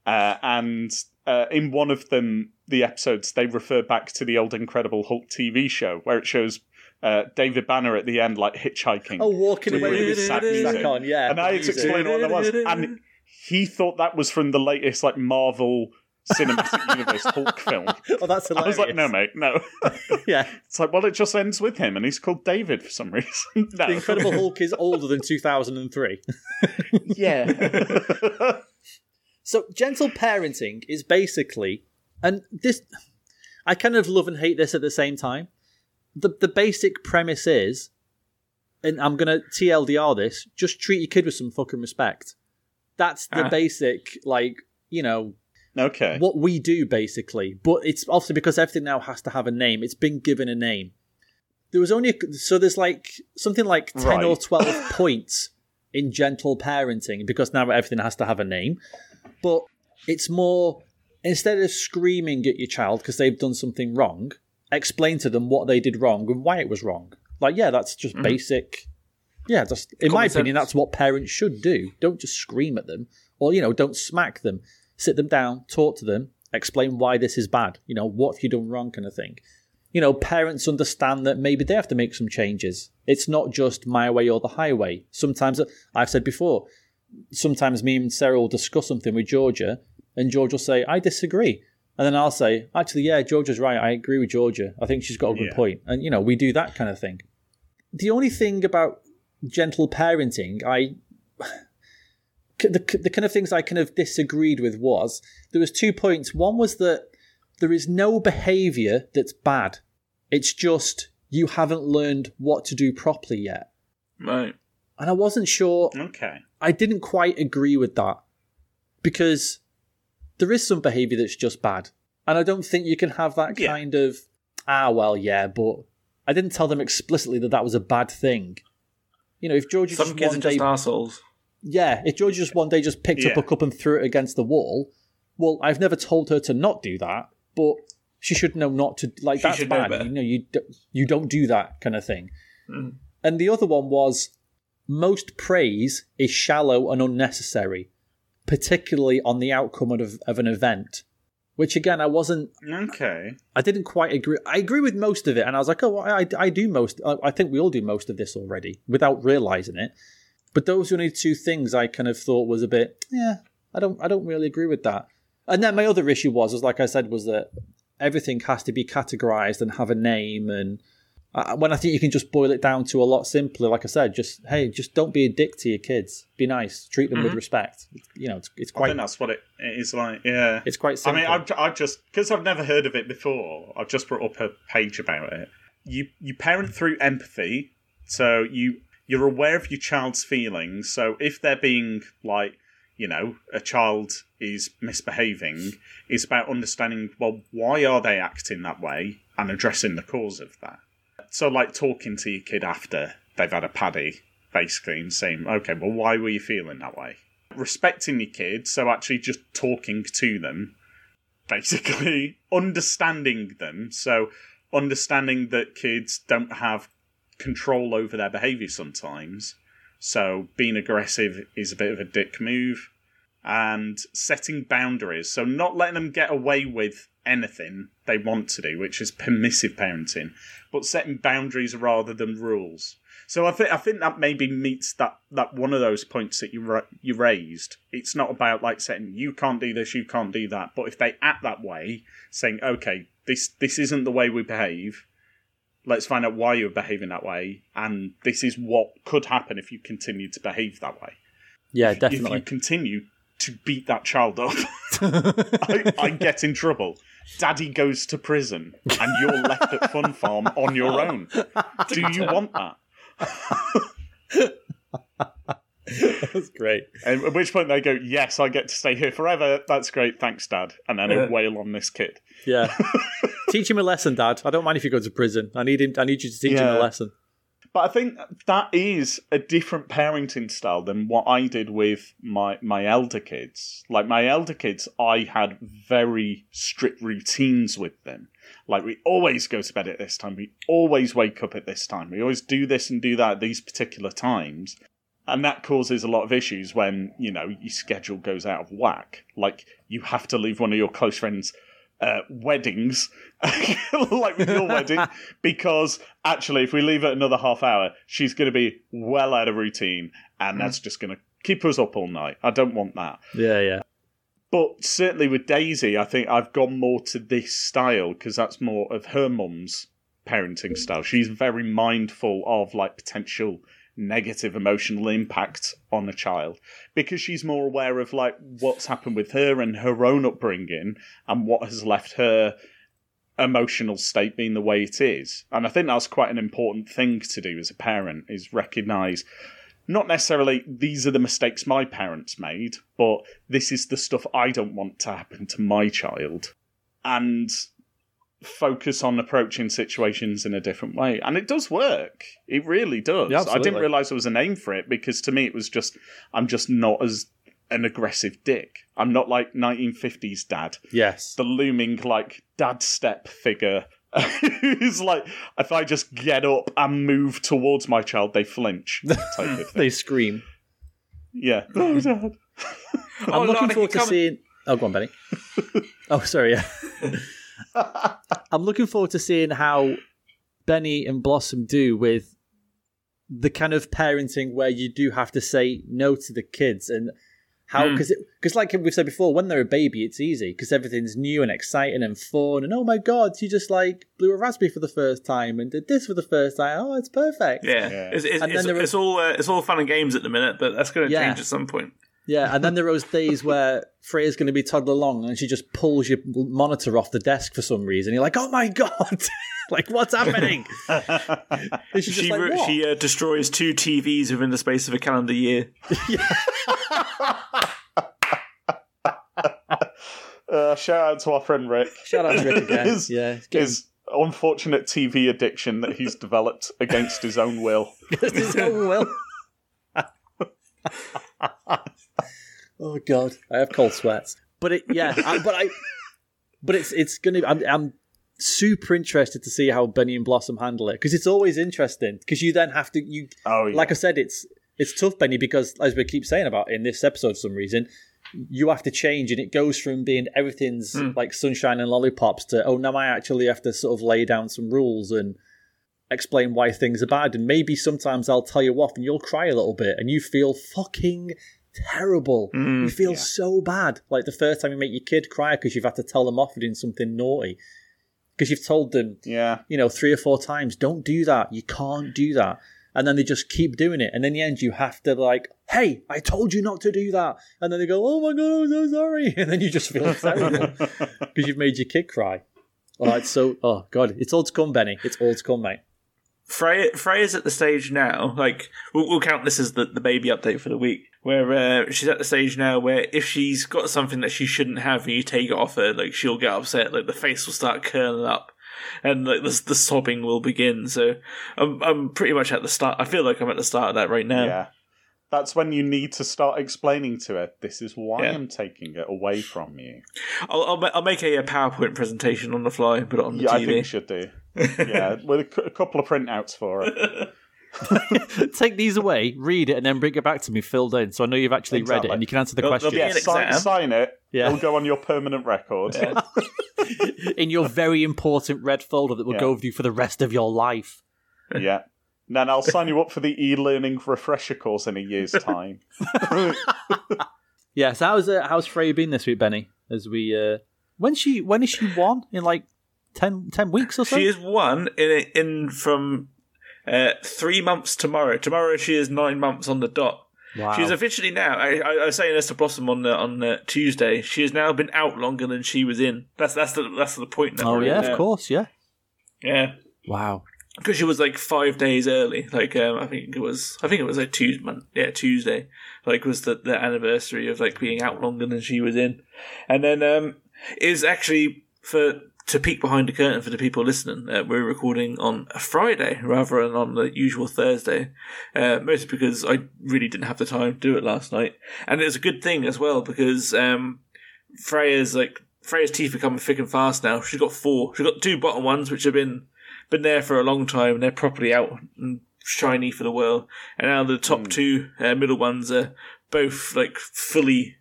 uh, and uh, in one of them, the episodes they refer back to the old Incredible Hulk TV show where it shows uh, David Banner at the end like hitchhiking. Oh, walking away really with his sad sack music. on. Yeah. and I had to explain what that was, and he thought that was from the latest like Marvel Cinematic Universe Hulk film. Oh, that's I hilarious. was like, no, mate, no. Yeah. It's like, well, it just ends with him, and he's called David for some reason. no. The Incredible Hulk is older than 2003. yeah. So, gentle parenting is basically, and this, I kind of love and hate this at the same time. The the basic premise is, and I'm gonna TLDR this: just treat your kid with some fucking respect. That's the Ah. basic, like you know, okay. what we do basically. But it's obviously because everything now has to have a name. It's been given a name. There was only a, so there's like something like ten or twelve points in gentle parenting because now everything has to have a name. But it's more instead of screaming at your child because they've done something wrong, explain to them what they did wrong and why it was wrong. Like, yeah, that's just mm-hmm. basic. Yeah, just in my Common opinion, sense. that's what parents should do. Don't just scream at them, or you know, don't smack them. Sit them down, talk to them, explain why this is bad. You know, what have you done wrong, kind of thing. You know, parents understand that maybe they have to make some changes. It's not just my way or the highway. Sometimes, I've said before, sometimes me and Sarah will discuss something with Georgia, and George will say, I disagree. And then I'll say, actually, yeah, Georgia's right. I agree with Georgia. I think she's got a good Yeah. point. And, you know, we do that kind of thing. The only thing about gentle parenting, I. The, the kind of things I kind of disagreed with was there was two points. One was that there is no behavior that's bad. It's just you haven't learned what to do properly yet. Right. And I wasn't sure Okay. I didn't quite agree with that because there is some behaviour that's just bad. And I don't think you can have that Yeah. kind of, ah, well, yeah, but I didn't tell them explicitly that that was a bad thing. You know, if George Some just kids one are just day, assholes. yeah, if George just one day just picked up a cup and threw it against the wall, well, I've never told her to not do that, but she should know not to. Like She that's should know bad. You know, you do, you don't do that kind of thing. Mm. And the other one was most praise is shallow and unnecessary, particularly on the outcome of, of an event. Which again, I wasn't. Okay. I didn't quite agree. I agree with most of it, and I was like, "Oh, I, I do most. I, I think we all do most of this already without realizing it." But those were only two things I kind of thought was a bit. Yeah, I don't I don't really agree with that. And then my other issue was, was like I said, was that everything has to be categorized and have a name and uh, when I think you can just boil it down to a lot simpler, like I said, just hey, just don't be a dick to your kids. Be nice, treat them mm-hmm. with respect. You know, it's, it's quite. I think that's what it is like. Yeah, it's quite. Simple. I mean, I've, I've just because I've never heard of it before. I've just brought up a page about it. You you parent through empathy, so you you're aware of your child's feelings. So if they're being like, you know, a child is misbehaving, it's about understanding well why are they acting that way and addressing the cause of that so like talking to your kid after they've had a paddy, basically, and saying, okay, well, why were you feeling that way? Respecting your kid, so actually just talking to them, basically, understanding them, so understanding that kids don't have control over their behaviour sometimes. So being aggressive is a bit of a dick move. And setting boundaries. So not letting them get away with anything they want to do, which is permissive parenting, but setting boundaries rather than rules. So I think I think that maybe meets that, that one of those points that you ra- you raised. It's not about like saying you can't do this, you can't do that, but if they act that way, saying okay, this this isn't the way we behave. Let's find out why you're behaving that way, and this is what could happen if you continue to behave that way. Yeah, definitely. If you continue to beat that child up, I, I get in trouble. Daddy goes to prison and you're left at Fun Farm on your own. Do you want that? That's great. And at which point they go, Yes, I get to stay here forever. That's great. Thanks, Dad. And then they wail on this kid. Yeah. teach him a lesson, Dad. I don't mind if you go to prison. I need him I need you to teach yeah. him a lesson. But I think that is a different parenting style than what I did with my my elder kids. Like my elder kids, I had very strict routines with them. Like we always go to bed at this time, we always wake up at this time, we always do this and do that at these particular times. And that causes a lot of issues when, you know, your schedule goes out of whack. Like you have to leave one of your close friends uh, weddings, like with your wedding, because actually, if we leave it another half hour, she's going to be well out of routine, and mm. that's just going to keep us up all night. I don't want that. Yeah, yeah. But certainly with Daisy, I think I've gone more to this style because that's more of her mum's parenting style. She's very mindful of like potential negative emotional impact on a child because she's more aware of like what's happened with her and her own upbringing and what has left her emotional state being the way it is. And i think that's quite an important thing to do as a parent is recognize not necessarily these are the mistakes my parents made but this is the stuff i don't want to happen to my child. And focus on approaching situations in a different way. And it does work. It really does. Yeah, I didn't realize there was a name for it because to me it was just I'm just not as an aggressive dick. I'm not like 1950s dad. Yes. The looming like dad step figure who's like if I just get up and move towards my child, they flinch. they scream. Yeah. Oh, dad. I'm oh, looking forward to seeing. Oh, go on, Benny. oh, sorry. Yeah. I'm looking forward to seeing how Benny and Blossom do with the kind of parenting where you do have to say no to the kids and how because mm. because like we've said before when they're a baby it's easy because everything's new and exciting and fun and oh my god she just like blew a raspberry for the first time and did this for the first time oh it's perfect yeah, yeah. It's, it's, it's, it's, all uh, it's all fun and games at the minute but that's going to yeah. change at some point yeah, and then there are those days where Freya's going to be toddler along and she just pulls your monitor off the desk for some reason. You're like, oh my god, like what's happening? she like, what? she uh, destroys two TVs within the space of a calendar year. uh, shout out to our friend Rick. Shout out to Rick again. his, yeah, his unfortunate TV addiction that he's developed against his own will. Against his own will. Oh god, I have cold sweats. But it, yeah, I, but I, but it's it's gonna. I'm, I'm super interested to see how Benny and Blossom handle it because it's always interesting because you then have to you. Oh, yeah. like I said, it's it's tough, Benny, because as we keep saying about in this episode, for some reason, you have to change, and it goes from being everything's mm. like sunshine and lollipops to oh, now I actually have to sort of lay down some rules and explain why things are bad. And maybe sometimes I'll tell you off, and you'll cry a little bit, and you feel fucking terrible. Mm, you feel yeah. so bad. Like the first time you make your kid cry because you've had to tell them off for doing something naughty. Because you've told them, yeah, you know, three or four times, don't do that. You can't do that. And then they just keep doing it. And in the end, you have to like, hey, I told you not to do that. And then they go, oh my god, I'm so sorry. And then you just feel terrible because you've made your kid cry. Oh, it's so. Oh god, it's all to come, Benny. It's all to come, mate. Freya, Freya's at the stage now. Like we'll, we'll count this as the, the baby update for the week, where uh, she's at the stage now where if she's got something that she shouldn't have and you take it off her, like she'll get upset. Like the face will start curling up, and like the the sobbing will begin. So I'm I'm pretty much at the start. I feel like I'm at the start of that right now. Yeah that's when you need to start explaining to her this is why yeah. I'm taking it away from you. I'll, I'll, I'll make a, a, PowerPoint presentation on the fly, put it on the yeah, TV. I think you should do. yeah, with a, a couple of printouts for it. Take these away, read it, and then bring it back to me filled in, so I know you've actually exactly. read it and you can answer the question. Yeah, sign, sign, it. Yeah. it'll go on your permanent record. Yeah. in your very important red folder that will yeah. go with you for the rest of your life. Yeah. then I'll sign you up for the e-learning refresher course in a year's time. yes, how's uh, how's Freya been this week, Benny? As we uh, when she when is she won in like 10, 10 weeks or so? She is one in in from uh, three months tomorrow. Tomorrow she is nine months on the dot. Wow. She's officially now. I, I, I was saying this to Blossom on the, on the Tuesday. She has now been out longer than she was in. That's that's the that's the point. oh yeah, of course, yeah, yeah. Wow. Because she was like five days early. Like um, I think it was. I think it was like Tuesday. Yeah, Tuesday. Like was the, the anniversary of like being out longer than she was in, and then um, is actually for to peek behind the curtain for the people listening, uh, we're recording on a Friday rather than on the usual Thursday, uh, mostly because I really didn't have the time to do it last night. And it's a good thing as well because um, Freya's like Freya's teeth are coming thick and fast now. She's got four. She's got two bottom ones which have been been there for a long time and they're properly out and shiny for the world. And now the top mm. two uh, middle ones are both like fully,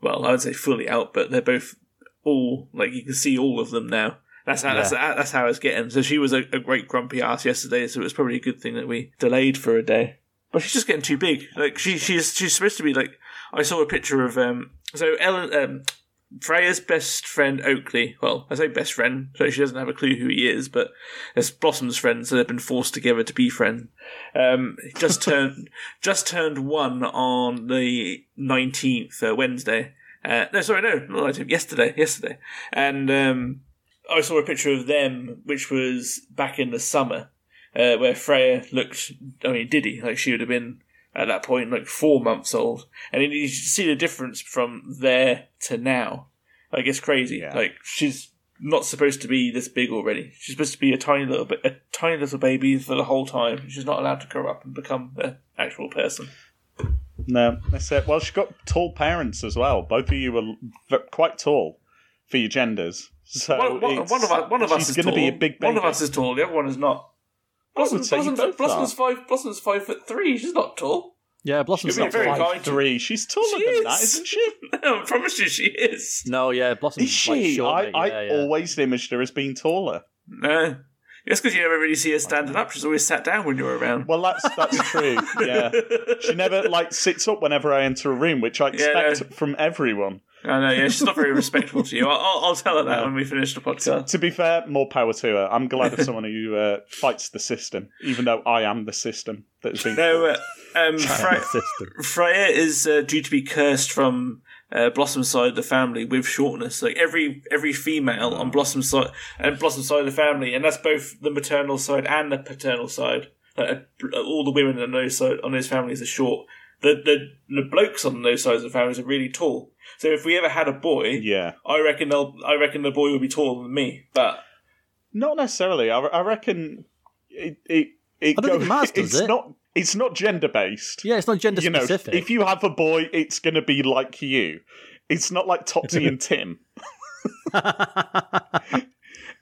well, I would say fully out, but they're both all like you can see all of them now. That's how yeah. that's, that's how it's getting. So she was a, a, great grumpy ass yesterday, so it was probably a good thing that we delayed for a day. But she's just getting too big. Like she she's she's supposed to be like I saw a picture of um so Ellen um Freya's best friend Oakley. Well, I say best friend, so she doesn't have a clue who he is, but it's Blossom's friend, so they've been forced together to be friends. Um, just turned just turned one on the nineteenth uh, Wednesday, uh, no, sorry, no, not yesterday, yesterday. And um, I saw a picture of them, which was back in the summer, uh, where Freya looked, I mean, Diddy, like she would have been at that point like four months old. And you see the difference from there to now. Like, it's crazy. Yeah. Like, she's not supposed to be this big already. She's supposed to be a tiny little bit, a tiny little baby for the whole time. She's not allowed to grow up and become an actual person. No, that's it. Well, she's got tall parents as well. Both of you were quite tall for your genders. So one, one, one of us, one of us is going to be a big. Baby. One of us is tall. The other one is not. Blossom, Blossom's, Blossom's five. Blossom's five foot three. She's not tall. Yeah, Blossom's not five kind. three. She's taller she than is. that, isn't she? I promise you, she is. No, yeah, Blossom's is she? Short, I, yeah, I yeah. always imaged her as being taller. No, it's because you never really see her standing up. She's always sat down when you're around. Well, that's that's true. Yeah, she never like sits up whenever I enter a room, which I expect yeah, no. from everyone. I know. Yeah, she's not very respectful to you. I'll, I'll tell her that no. when we finish the podcast. To, to, be fair, more power to her. I'm glad of someone who uh, fights the system, even though I am the system that's been. No, uh, um, Freya, Freya is uh, due to be cursed from uh, Blossom's side of the family with shortness. Like every every female on Blossom's side and Blossom's side of the family, and that's both the maternal side and the paternal side. Like, uh, all the women on those side, on those families are short. The, the the blokes on those sides of the families are really tall. So if we ever had a boy, yeah, I reckon they'll. I reckon the boy will be taller than me, but not necessarily. I, I reckon it it, it I don't goes, think it matters, it's it? not it's not gender based. Yeah, it's not gender you specific. Know, if you have a boy, it's going to be like you. It's not like Topsy and Tim.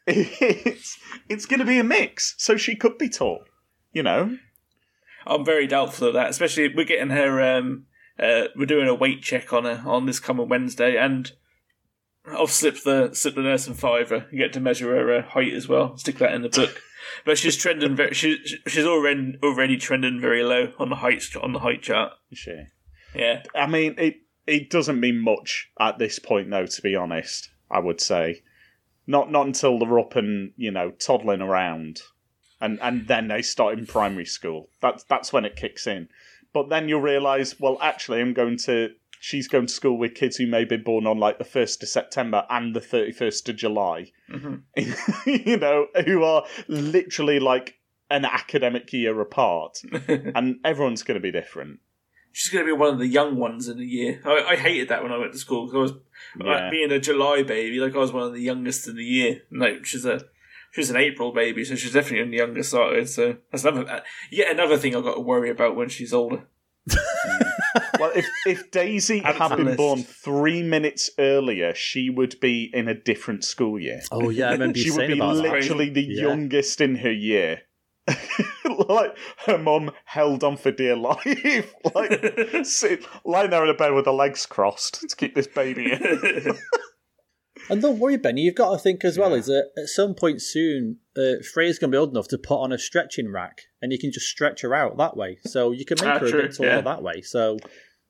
it's it's going to be a mix. So she could be tall. You know. I'm very doubtful of that. Especially we're getting her. Um, uh, we're doing a weight check on her on this coming Wednesday, and I'll slip the slip the nurse and fiver. You get to measure her uh, height as well. Stick that in the book. But she's trending very. She, she's already already trending very low on the height on the height chart. Is she? Yeah. I mean, it it doesn't mean much at this point, though. To be honest, I would say not not until they're up and you know toddling around, and and then they start in primary school. That's that's when it kicks in. But then you'll realise, well, actually, I'm going to. She's going to school with kids who may be born on like the first of September and the thirty first of July. Mm-hmm. you know, who are literally like an academic year apart, and everyone's going to be different she's going to be one of the young ones in the year. I, I hated that when I went to school because I was yeah. like, being a July baby, like I was one of the youngest in the year. No, she's a she's an April baby, so she's definitely on the younger side. So that's another uh, yet another thing I've got to worry about when she's older. well, if if Daisy had been born three minutes earlier, she would be in a different school year. Oh yeah, I remember she would be literally the yeah. youngest in her year. like her mum held on for dear life, like sit, lying there in a bed with her legs crossed to keep this baby in. and don't worry, Benny. You've got to think as well. Yeah. Is that at some point soon, uh, Freya's going to be old enough to put on a stretching rack, and you can just stretch her out that way. So you can make ah, her true, a bit taller yeah. that way. So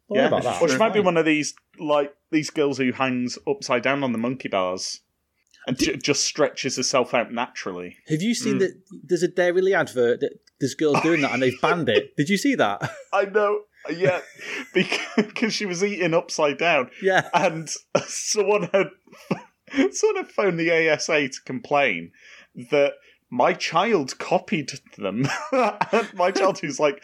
yeah, about that. Or she might be one of these like these girls who hangs upside down on the monkey bars and j- just stretches herself out naturally. Have you seen mm. that? There's a Dairylea advert that there's girls doing that, and they've banned it. Did you see that? I know. Yeah, because she was eating upside down. Yeah, and someone had someone had phoned the ASA to complain that my child copied them. my child who's like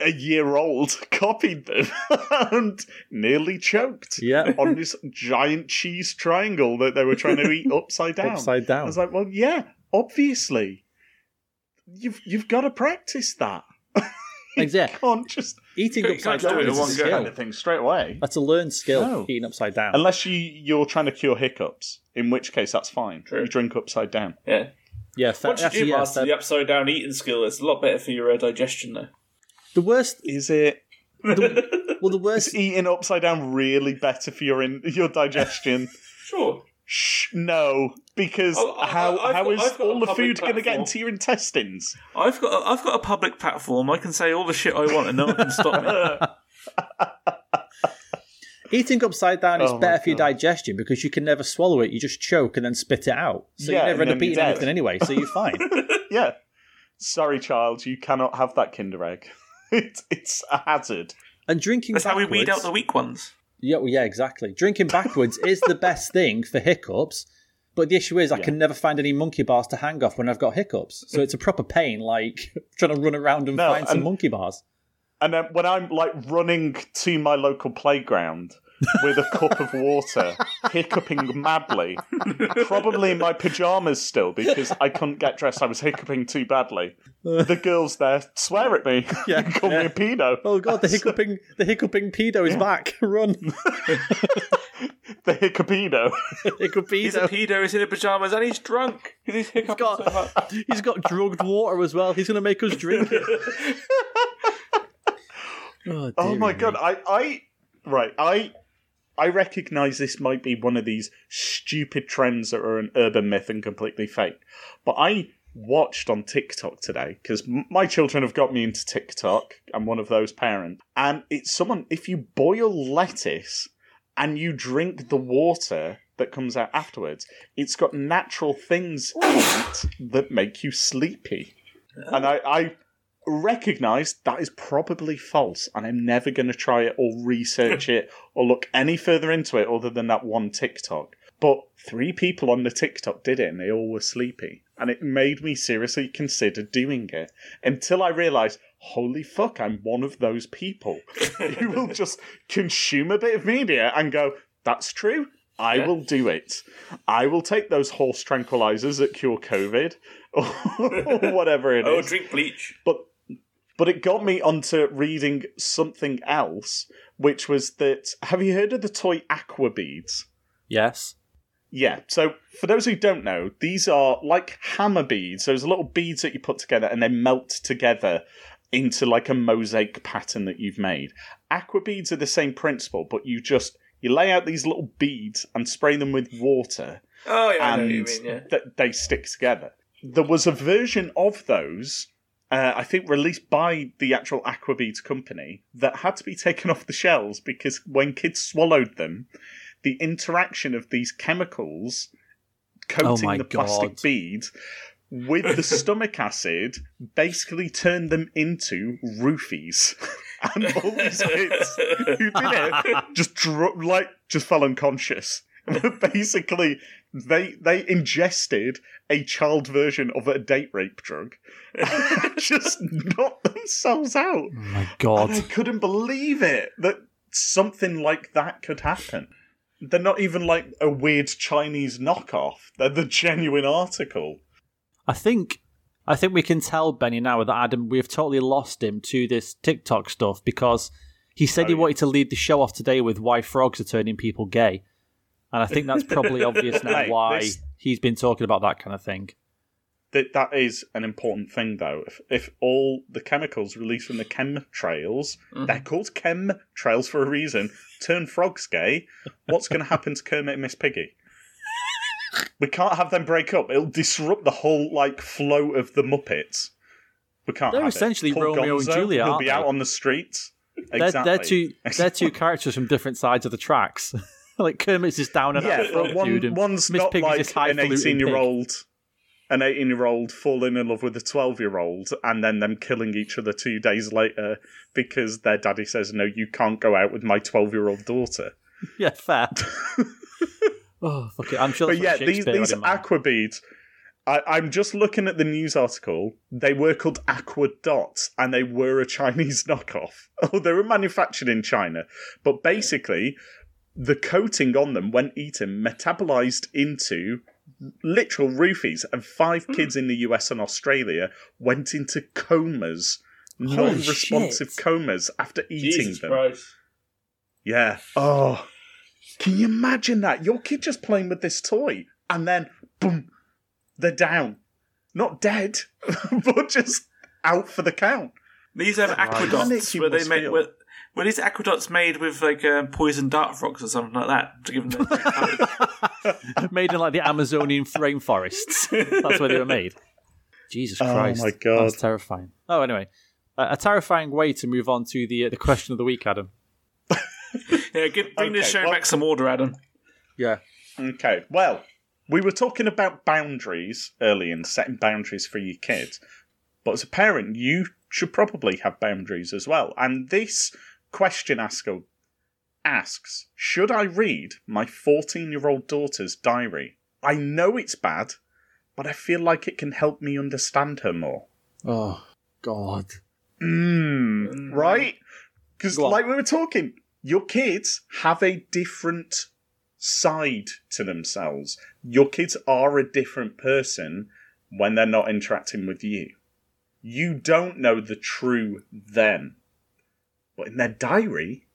a year old copied them and nearly choked yeah. on this giant cheese triangle that they were trying to eat upside down. upside down. I was like, well, yeah, obviously. You've you've got to practice that. exactly. can't just eating upside down is a skill. Kind of thing straight away. That's a learned skill. No. Eating upside down, unless you you're trying to cure hiccups, in which case that's fine. True. You drink upside down. Yeah. Yeah, fa- Once you do master the upside down eating skill, it's a lot better for your uh, digestion, though. The worst is it. The, well, the worst is eating upside down really better for your in, your digestion. sure. Shh, no, because oh, how I've how got, is all the food going to get into your intestines? I've got a, I've got a public platform. I can say all the shit I want, and no one can stop me. Eating upside down is oh better for your digestion because you can never swallow it. You just choke and then spit it out. So yeah, you never end up eating anything anyway. So you're fine. yeah. Sorry, child, you cannot have that Kinder egg. it's it's a hazard. And drinking. That's how we weed out the weak ones. Yeah, well, yeah, exactly. Drinking backwards is the best thing for hiccups. But the issue is, I yeah. can never find any monkey bars to hang off when I've got hiccups. So it's a proper pain, like trying to run around and no, find and, some monkey bars. And then when I'm like running to my local playground, with a cup of water, hiccuping madly. Probably in my pajamas still because I couldn't get dressed. I was hiccuping too badly. The girls there swear at me. Yeah, call yeah. me a pedo. Oh god, the hiccuping, the hiccuping pedo is yeah. back. Run. the hiccupido. hiccupido. He's a pedo. He's in his pajamas and he's drunk. He's, he's got, so he's got drugged water as well. He's going to make us drink it. oh, oh my me. god! I, I, right, I I recognise this might be one of these stupid trends that are an urban myth and completely fake, but I watched on TikTok today because my children have got me into TikTok. I'm one of those parents, and it's someone if you boil lettuce and you drink the water that comes out afterwards, it's got natural things in it that make you sleepy. And I, I recognize that is probably false, and I'm never going to try it or research it or look any further into it other than that one TikTok. But three people on the TikTok did it, and they all were sleepy. And it made me seriously consider doing it until I realized, holy fuck, I'm one of those people who will just consume a bit of media and go, that's true. I yeah. will do it. I will take those horse tranquilizers that cure COVID or whatever it oh, is. oh, drink bleach. But but it got me onto reading something else, which was that have you heard of the toy aqua beads? Yes. Yeah. So for those who don't know, these are like Hama beads. Those little beads that you put together and they melt together into like a mosaic pattern that you've made. Aqua beads are the same principle, but you just you lay out these little beads and spray them with water. Oh yeah, and mean, yeah. Th- they stick together. There was a version of those uh, I think released by the actual Aquabeads company that had to be taken off the shelves because when kids swallowed them, the interaction of these chemicals coating Oh my the plastic God. beads with the stomach acid basically turned them into roofies. and all these kids who did it just dro- like just fell unconscious. basically, they they ingested a child version of a date rape drug, just knocked themselves out. Oh my And god. I couldn't believe it that something like that could happen. They're not even like a weird Chinese knockoff. They're the genuine article. I think I think we can tell Benny now that Adam we've totally lost him to this TikTok stuff because he said Oh, he yeah. wanted to lead the show off today with why frogs are turning people gay. And I think that's probably obvious now Mate, why this- he's been talking about that kind of thing. That that is an important thing, though. If, if all the chemicals released from the chemtrails, mm-hmm. they're called chemtrails for a reason, turn frogs gay, what's going to happen to Kermit and Miss Piggy? We can't have them break up. It'll disrupt the whole like flow of the Muppets. We can't. They're essentially Romeo and Gonzo, Juliet, He'll be they? out on the streets. They're, Exactly. they're two they're two characters from different sides of the tracks. like Kermit's just down and out Yeah, frog but one, dude, one's Miss not Piggy's like this an eighteen-year-old, an eighteen-year-old falling in love with a twelve-year-old, and then them killing each other two days later because their daddy says, "No, you can't go out with my twelve-year-old daughter." Yeah, fair. oh fuck it. I'm sure But that's yeah, these these had in mind. aqua beads. I, I'm just looking at the news article. They were called aqua dots, and they were a Chinese knockoff. Oh, they were manufactured in China, but basically, the coating on them, when eaten, metabolized into literal roofies, and five Hmm. kids in the US and Australia went into comas, non-responsive comas after eating Jesus them. Christ. Yeah. Oh. Can you imagine that? Your kid just playing with this toy and then boom, they're down. Not dead, but just out for the count. These have aqueducts where they make. Were, were these aqueducts made with like um, poison dart frogs or something like that to give them the made in like the Amazonian rainforests. That's where they were made. Jesus Oh Christ! my God. that's terrifying. Oh, anyway, a, a terrifying way to move on to the uh, the question of the week, Adam. Yeah, give, bring this show well- back some order, Adam. Yeah, Okay, well, we were talking about boundaries early and setting boundaries for your kids. But as a parent, you should probably have boundaries as well. And this question asker asks Should I read my 14 year old daughter's diary? I know it's bad, but I feel like it can help me understand her more. Oh God. Mm, right? Because, like we were talking, your kids have a different side to themselves. Your kids are a different person when they're not interacting with you. You don't know the true them. But in their diary,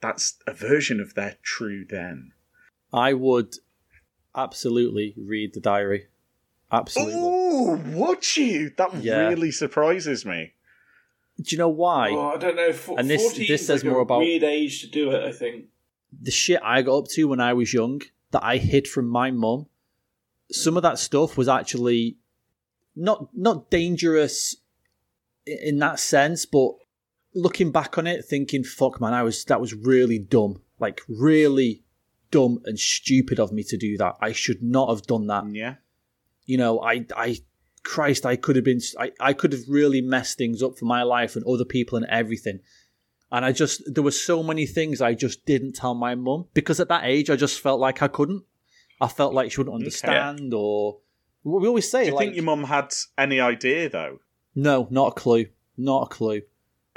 that's a version of their true them. I would absolutely read the diary. Absolutely. Ooh, would you? That Yeah. really surprises me. Do you know why? Oh, I don't know. Fo- And this- this is says like a more about- weird age to do it. I think. the shit I got up to when I was young that I hid from my mum, some of that stuff was actually not not dangerous in that sense, but looking back on it, thinking, "Fuck, man, I was that was really dumb, like really dumb and stupid of me to do that. I should not have done that." Yeah. you know, I, I, Christ, I could have been, I, I could have really messed things up for my life and other people and everything. And I just, there were so many things I just didn't tell my mum because at that age I just felt like I couldn't. I felt like she wouldn't understand or. We always say, Do you like, think your mum had any idea, though? no, not a clue, not a clue.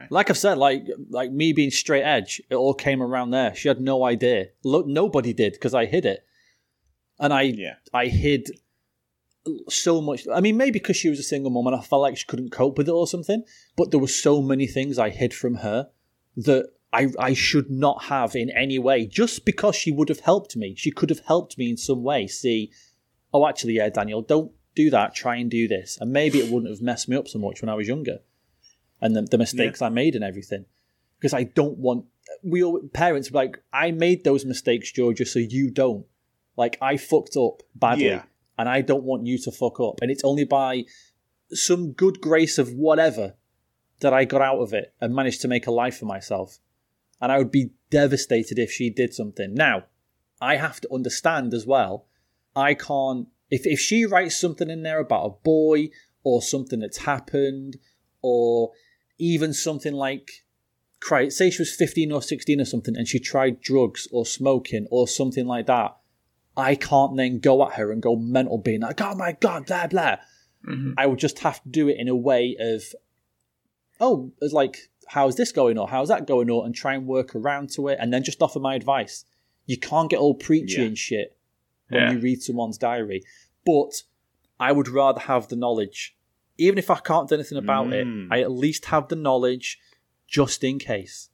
Like I've said, like like me being straight edge, it all came around there. She had no idea. Lo- nobody did because I hid it, and I Yeah. I hid so much. I mean, maybe because she was a single mom and I felt like she couldn't cope with it or something. But there were so many things I hid from her that I I should not have in any way. Just because she would have helped me, she could have helped me in some way. See, oh, actually, yeah, Daniel, don't do that. Try and do this, and maybe it wouldn't have messed me up so much when I was younger, and the, the mistakes I made and everything. Because I don't want we all parents like I made those mistakes, Georgia, so you don't. Like I fucked up badly Yeah. and I don't want you to fuck up. And it's only by some good grace of whatever that I got out of it and managed to make a life for myself. And I would be devastated if she did something. Now, I have to understand as well, I can't, if, if she writes something in there about a boy or something that's happened or even something like, cry say she was 15 or 16 or something and she tried drugs or smoking or something like that, I can't then go at her and go mental being like, oh my God, blah, blah. Mm-hmm. I would just have to do it in a way of, oh, it's like, how's this going or how's that going or and try and work around to it and then just offer my advice. You can't get all preachy yeah. and shit when yeah. you read someone's diary. But I would rather have the knowledge. Even if I can't do anything about mm. it, I at least have the knowledge just in case.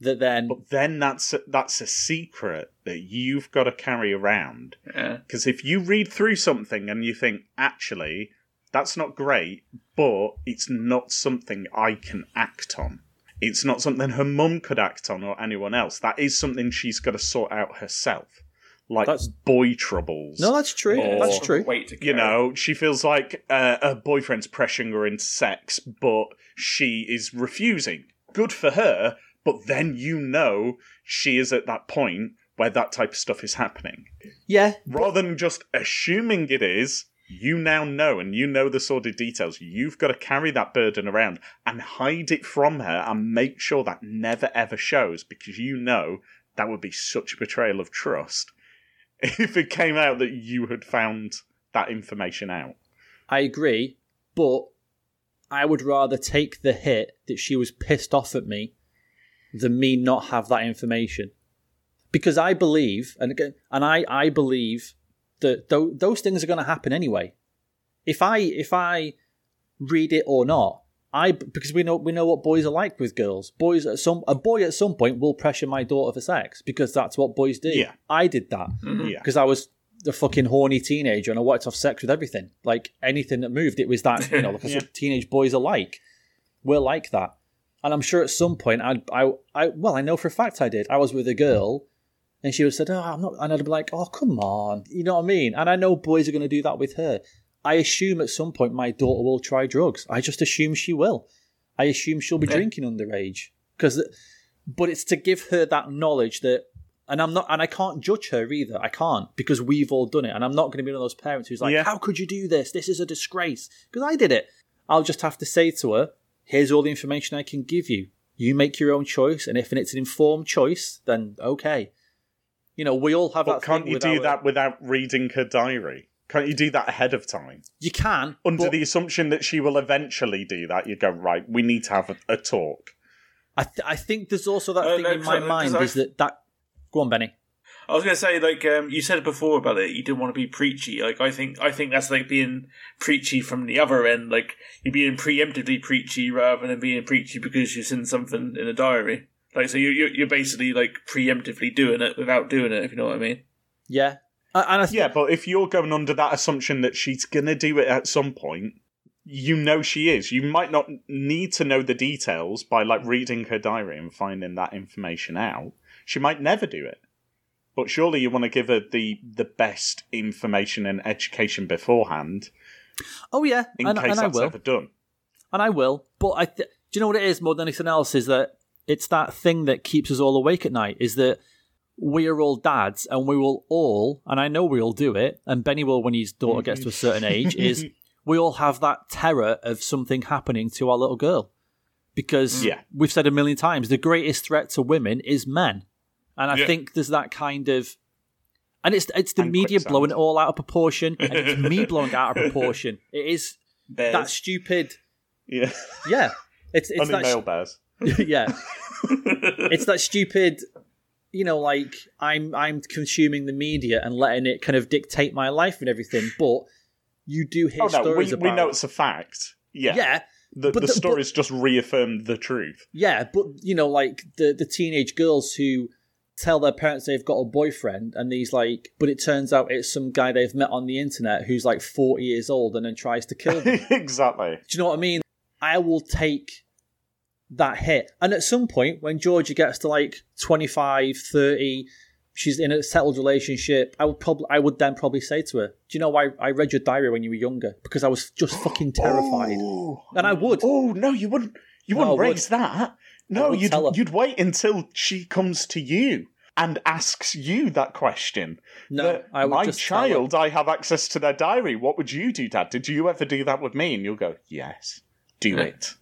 That then But then that's a, that's a secret that you've got to carry around. Because yeah. if you read through something and you think, actually, that's not great, but it's not something I can act on. It's not something her mum could act on or anyone else. That is something she's got to sort out herself. Like that's, boy troubles. No, that's true. Or, that's true. Wait to you know, she feels like uh, her boyfriend's pressuring her into sex, but she is refusing. Good for her, but then you know she is at that point where that type of stuff is happening. Yeah. Rather than just assuming it is, you now know and you know the sordid details. You've got to carry that burden around and hide it from her and make sure that never ever shows because you know that would be such a betrayal of trust if it came out that you had found that information out. I agree, but I would rather take the hit that she was pissed off at me than me not have that information. Because I believe, and again, and I, I believe that th- those things are going to happen anyway. If I if I read it or not, I because we know we know what boys are like with girls. Boys at some a boy at some point will pressure my daughter for sex because that's what boys do. Yeah, I did that mm-hmm. because I was the fucking horny teenager and I wanted to have sex with everything. Like anything that moved, it was that you know like yeah. teenage boys are like. We're like that, and I'm sure at some point I I I well I know for a fact I did. I was with a girl and she would have said, "Oh, I'm not," and I'd be like, "Oh, come on," you know what I mean? And I know boys are going to do that with her. I assume at some point my daughter will try drugs. I just assume she will. I assume she'll be yeah. drinking underage because, but it's to give her that knowledge that, and I'm not, and I can't judge her either. I can't because we've all done it, and I'm not going to be one of those parents who's like, yeah. "How could you do this? This is a disgrace." Because I did it. I'll just have to say to her, "Here's all the information I can give you. You make your own choice, and if it's an informed choice, then okay." You know, we all have that. but. Can't you do that without reading her diary? Can't you do that ahead of time? You can. Under but... the assumption that she will eventually do that, you go, right, we need to have a, a talk. I, th- I think there's also that uh, thing no, in my mind I... is that that. Go on, Benny. I was going to say, like um, you said before about it, you didn't want to be preachy. Like I think, I think that's like being preachy from the other end. Like you're being preemptively preachy rather than being preachy because you've seen something in a diary. Like so, you you're basically like preemptively doing it without doing it. If you know what I mean. Yeah, and I Uh, th- yeah, but if you're going under that assumption that she's gonna do it at some point, you know she is. You might not need to know the details by like reading her diary and finding that information out. She might never do it. But surely you want to give her the the best information and education beforehand. Oh yeah, in and, case and that's ever done. And I will. But I th- do you know what it is more than anything else is that it's that thing that keeps us all awake at night is that we are all dads and we will all, and I know we all do it, and Benny will when his daughter gets to a certain mm-hmm. age, is we all have that terror of something happening to our little girl. Because mm. yeah. we've said a million times, the greatest threat to women is men. And I yeah. think there's that kind of and it's it's the and media blowing it all out of proportion, and it's me blowing it out of proportion. It is bears. that stupid. Yeah, yeah. It's it's Only that male bears. yeah. it's that stupid you know, like I'm I'm consuming the media and letting it kind of dictate my life and everything, but you do hear oh, no, stories we, about we know it's a fact. Yeah. Yeah. The, the, the stories but, just reaffirm the truth. Yeah, but you know, like the the teenage girls who tell their parents they've got a boyfriend and these like but it turns out it's some guy they've met on the internet who's like 40 years old and then tries to kill them. exactly. Do you know what I mean? I will take that hit. And at some point, when Georgia gets to like 25, 30, she's in a settled relationship, I would probably I would then probably say to her, "Do you know why I read your diary when you were younger? Because I was just fucking terrified." Oh, and I would. oh no, you wouldn't. You wouldn't would. raise that. No, you'd you'd wait until she comes to you and asks you that question. No, That, I would my just tell her. child, I have access to their diary. What would you do, Dad? Did you ever do that with me? And you'll go, yes, do hmm. it,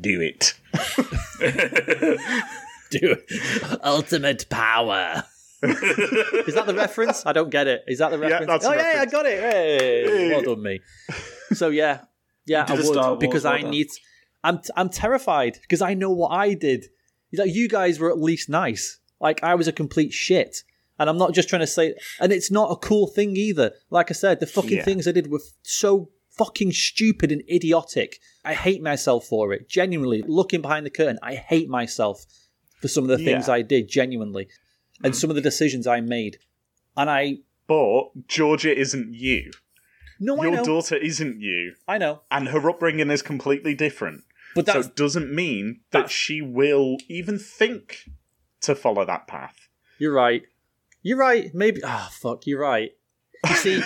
do it. Do it. ultimate power. Is that the reference? I don't get it. Is that the Yeah, reference? that's oh the yeah, I got it. Hey, well done, me. So yeah, yeah, I did a Star would because well I done. need. I'm I'm terrified because I know what I did. He's like, you guys were at least nice. Like I was a complete shit, and I'm not just trying to say. And it's not a cool thing either. Like I said, the fucking Yeah. things I did were so fucking stupid and idiotic. I hate myself for it. Genuinely, looking behind the curtain, I hate myself for some of the things Yeah. I did. Genuinely, and some of the decisions I made. And I But Georgia isn't you. no, I Your daughter isn't you, I know, and her upbringing is completely different. but So doesn't mean that she will even think to follow that path. You're right. You're right. Maybe. Ah, fuck. You're right. You see,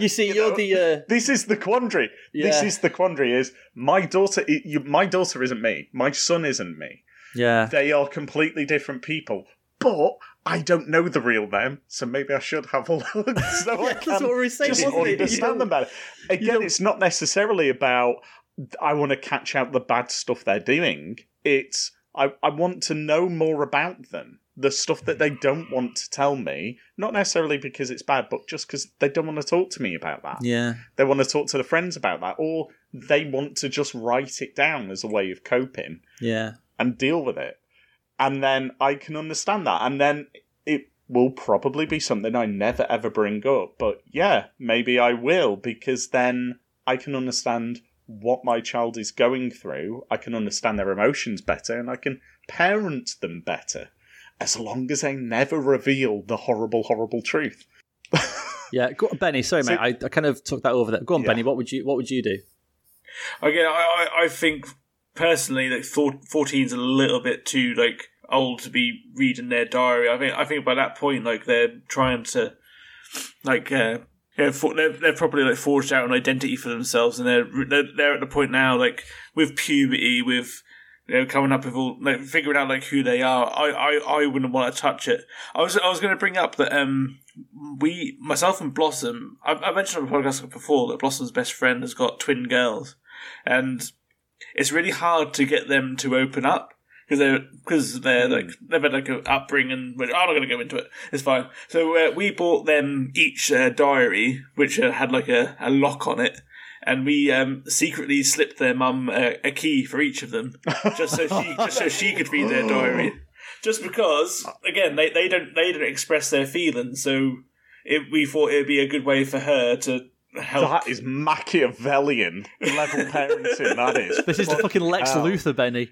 you see, you are the. Uh, This is the quandary. This is the quandary. Is my daughter? You, my daughter isn't me. My son isn't me. yeah. They are completely different people. But I don't know the real them, so maybe I should have a look so I That's can what we were saying, just wasn't understand them better. Again, it's not necessarily about I want to catch out the bad stuff they're doing. It's I, I want to know more about them. The stuff that they don't want to tell me, not necessarily because it's bad, but just because they don't want to talk to me about that. Yeah. They want to talk to their friends about that, or they want to just write it down as a way of coping Yeah. and deal with it. And then I can understand that. And then it will probably be something I never ever bring up. But yeah, maybe I will because then I can understand what my child is going through. I can understand their emotions better and I can parent them better. As long as they never reveal the horrible, horrible truth. Yeah. Go, Benny, sorry, So- mate. I, I kind of took that over there. Go on, Yeah. Benny. What would you What would you do? Again, I, I, I think personally that four- 14's a little bit too like old to be reading their diary. I think I think by that point, like they're trying to like uh, yeah, for, they're they're probably like forged out an identity for themselves, and they're they're, they're at the point now like with puberty, with you know coming up with all like figuring out like who they are. I I, I wouldn't want to touch it. I was I was going to bring up that um we myself and Blossom. I, I mentioned on the podcast before that Blossom's best friend has got twin girls and it's really hard to get them to open up because they're because they're like they've had like an upbringing. Which I'm not going to go into it. It's fine. So uh, we bought them each a diary which uh, had like a, a lock on it. And we um, secretly slipped their mum a, a key for each of them, just so she just so she could read their diary. Just because, again, they, they don't they don't express their feelings, so it, we thought it'd be a good way for her to help. That is Machiavellian level parenting, that is. This is the fucking Lex hell. Luthor, Benny.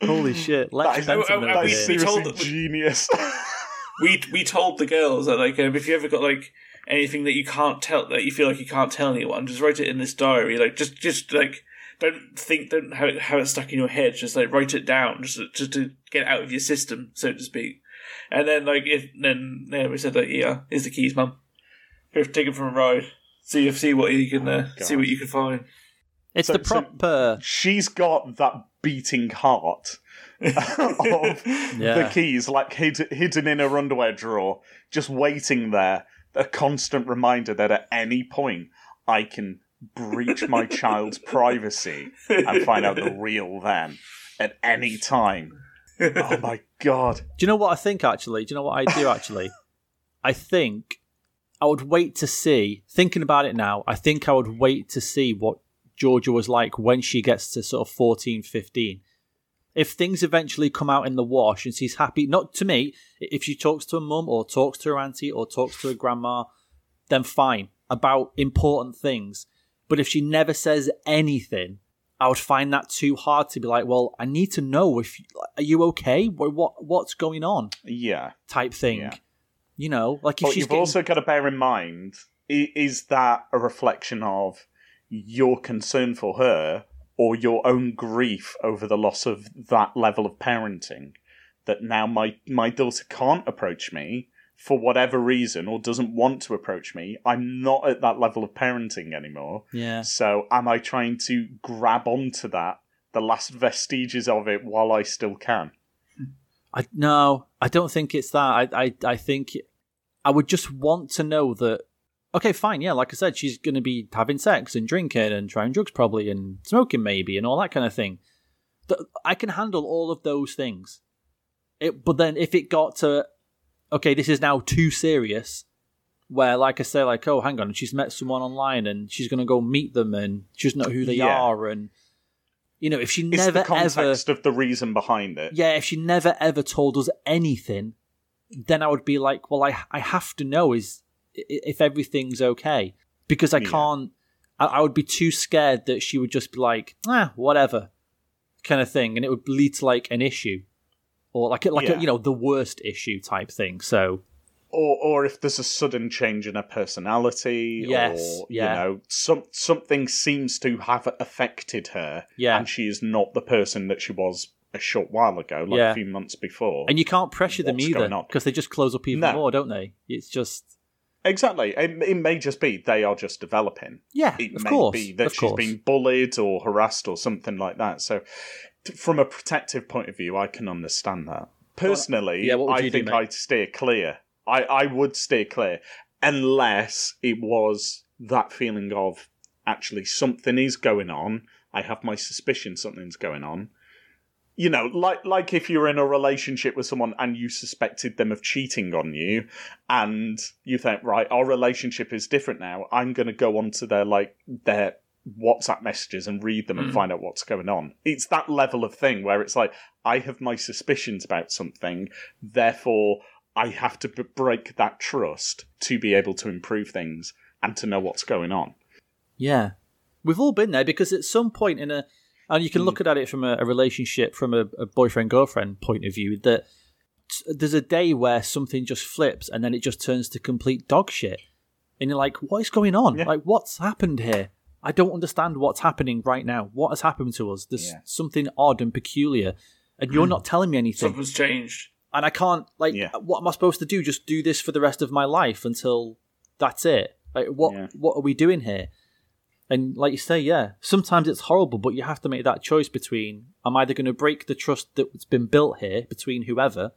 Holy shit, Lex is, Benson oh, oh, over that we- is here. we told seriously genius. we we told the girls that like um, if you ever got like anything that you can't tell that you feel like you can't tell anyone, just write it in this diary. Like just just like don't think don't have it have it stuck in your head. Just like write it down, just to- just to get out of your system, so to speak. And then like if then yeah, we said like yeah, here's the keys, mum. Go take it for a ride. See if see what you can uh, see what you can find. It's So- the so- proper. She's got that beating heart of Yeah. the keys, like hid, hidden in her underwear drawer, just waiting there. A constant reminder that at any point I can breach my child's privacy and find out the real them at any time. Oh my god. Do you know what I think actually? Do you know what I do actually? I think I would wait to see, thinking about it now, I think I would wait to see what Georgia was like when she gets to sort of 14, 15. If things eventually come out in the wash and she's happy, not to me, if she talks to her mum or talks to her auntie or talks to her grandma, then fine about important things. But if she never says anything, I would find that too hard to be like, well, I need to know if are you okay? What what what's going on? Yeah. Type thing. Yeah. You know, like if But she's you've getting, also got to bear in mind is that a reflection of your concern for her or your own grief over the loss of that level of parenting? that now my my daughter can't approach me for whatever reason or doesn't want to approach me, I'm not at that level of parenting anymore. Yeah. So am I trying to grab onto that, the last vestiges of it, while I still can? I no, I don't think it's that. I I I think I would just want to know that. Okay, fine, yeah, like I said, she's going to be having sex and drinking and trying drugs probably and smoking maybe and all that kind of thing. I can handle all of those things. It, but then if it got to okay, this is now too serious. Where, like I say, like, oh, hang on, she's met someone online and she's going to go meet them and she doesn't know who they yeah. are. And, you know, if she it's never the context ever. of the reason behind it. Yeah, if she never ever told us anything, then I would be like, well, I, I have to know is if everything's okay. Because I can't, I, I would be too scared that she would just be like, ah, whatever, kind of thing. And it would lead to like an issue or like like yeah. a, you know the worst issue type thing. So, or or if there's a sudden change in her personality, yes, or yeah. you know, some something seems to have affected her, yeah, and she is not the person that she was a short while ago, like yeah. a few months before. And you can't pressure them either because they just close up even no. more, don't they? It's just. Exactly. It, it, may just be they are just developing. Yeah, it of may course. be that of she's course. been bullied or harassed or something like that. So from a protective point of view, I can understand that. Personally, well, yeah, I think do, I'd steer clear. I, I would steer clear unless it was that feeling of actually something is going on. I have my suspicion something's going on. You know, like like if you're in a relationship with someone and you suspected them of cheating on you, and you think, right, our relationship is different now. I'm going to go onto their like their WhatsApp messages and read them and mm. find out what's going on. It's that level of thing where it's like, I have my suspicions about something, therefore I have to b- break that trust to be able to improve things and to know what's going on. Yeah. We've all been there because at some point in a, and you can mm. look at it from a, a relationship, from a, a boyfriend girlfriend point of view, that there's a day where something just flips and then it just turns to complete dog shit. And you're like, what is going on? Yeah. Like, what's happened here? I don't understand what's happening right now. What has happened to us? There's yeah. something odd and peculiar, and you're not telling me anything. Something's changed, and I can't like. Yeah. What am I supposed to do? Just do this for the rest of my life until that's it? Like, what? Yeah. What are we doing here? And like you say, yeah, sometimes it's horrible, but you have to make that choice between I'm either going to break the trust that's been built here between whoever,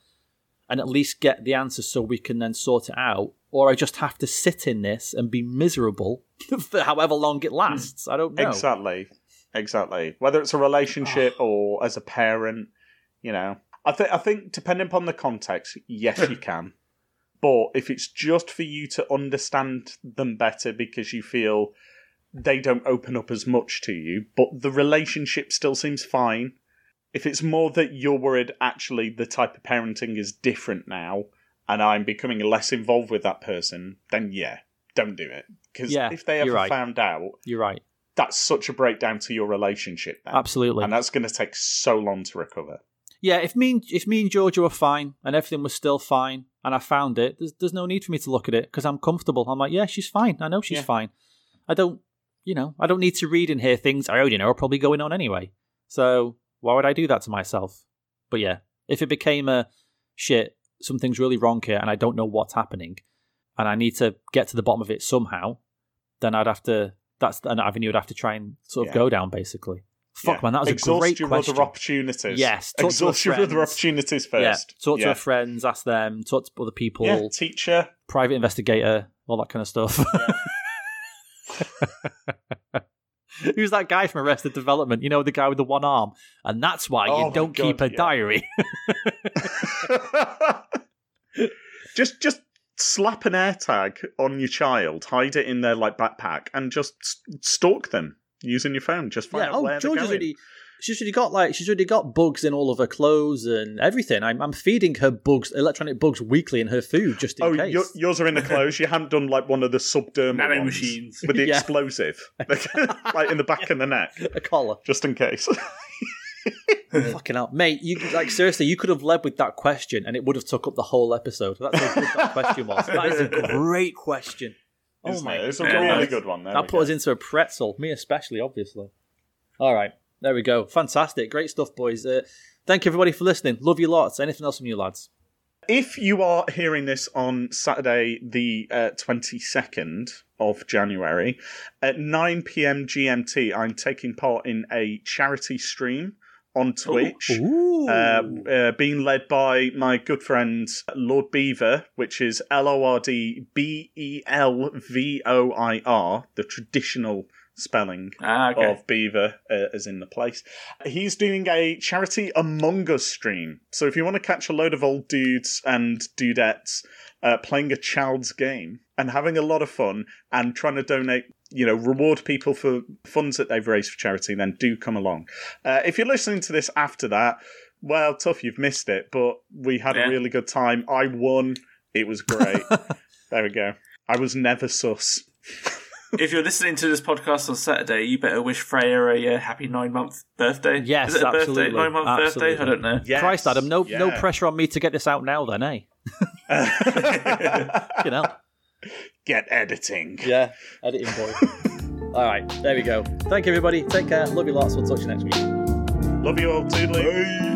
and at least get the answer so we can then sort it out, or I just have to sit in this and be miserable for however long it lasts. I don't know. Exactly. Exactly. Whether it's a relationship or as a parent, you know. I think I think depending upon the context, yes you can. But if it's just for you to understand them better because you feel they don't open up as much to you, but the relationship still seems fine. If it's more that you're worried actually the type of parenting is different now and I'm becoming less involved with that person, then yeah, don't do it. Because yeah, if they ever right. found out, you're right. That's such a breakdown to your relationship. Then. Absolutely, and that's going to take so long to recover. Yeah, if me and, if me and Georgia were fine and everything was still fine, and I found it, there's there's no need for me to look at it because I'm comfortable. I'm like, yeah, she's fine. I know she's yeah. fine. I don't, you know, I don't need to read and hear things I already know are probably going on anyway. So why would I do that to myself? But yeah, if it became a shit, something's really wrong here and I don't know what's happening and I need to get to the bottom of it somehow, then I'd have to, that's an avenue I'd have to try and sort of yeah. go down basically. Fuck, yeah. man, that was Exhaust a great your question. other opportunities. Yes, talk exhaust your other opportunities first. Yeah, talk to your friends, ask them, talk to other people. Teacher, private investigator, all that kind of stuff. Who's that guy from Arrested Development? You know, the guy with the one arm. And that's why oh you don't God, keep a yeah. diary. just just slap an AirTag on your child, hide it in their like backpack, and just stalk them using your phone. Just find yeah, out oh, where George they're going. She's already got like she's already got bugs in all of her clothes and everything. I'm, I'm feeding her bugs, electronic bugs, weekly in her food just in oh, case. Your, yours are in the clothes. You haven't done like one of the subdermal ones machines with the yeah. explosive, like in the back of the neck, a collar, just in case. Fucking hell, mate! You like seriously? You could have led with that question, and it would have took up the whole episode. That's how good that question was. That is a great question. Oh Isn't my! It? It's a really good one. There that put go. us into a pretzel. Me especially, obviously. All right, there we go. Fantastic, great stuff, boys. Uh, thank you everybody for listening. Love you lots. Anything else from you lads? If you are hearing this on Saturday, the uh, 22nd of January, at 9 pm GMT, I'm taking part in a charity stream on Twitch, uh, uh, being led by my good friend Lord Belvoir, which is L O R D B E L V O I R, the traditional spelling ah, okay. of Beaver, uh, as in the place. He's doing a charity Among Us stream. So if you want to catch a load of old dudes and dudettes uh, playing a child's game and having a lot of fun and trying to donate you know, reward people for funds that they've raised for charity, then do come along. Uh, if you're listening to this after that, well, tough, you've missed it, but we had yeah. a really good time. I won. It was great. there we go. I was never sus. if you're listening to this podcast on Saturday, you better wish Freya a uh, happy nine month birthday. Yes, Is it a absolutely. birthday, nine month birthday? I don't know. Yes. Christ, Adam, no, yeah. no pressure on me to get this out now, then, eh? you know, get editing. Yeah, editing boy. all right, there we go. Thank you, everybody. Take care. Love you lots. We'll talk to you next week. Love you all. Toodly. Bye.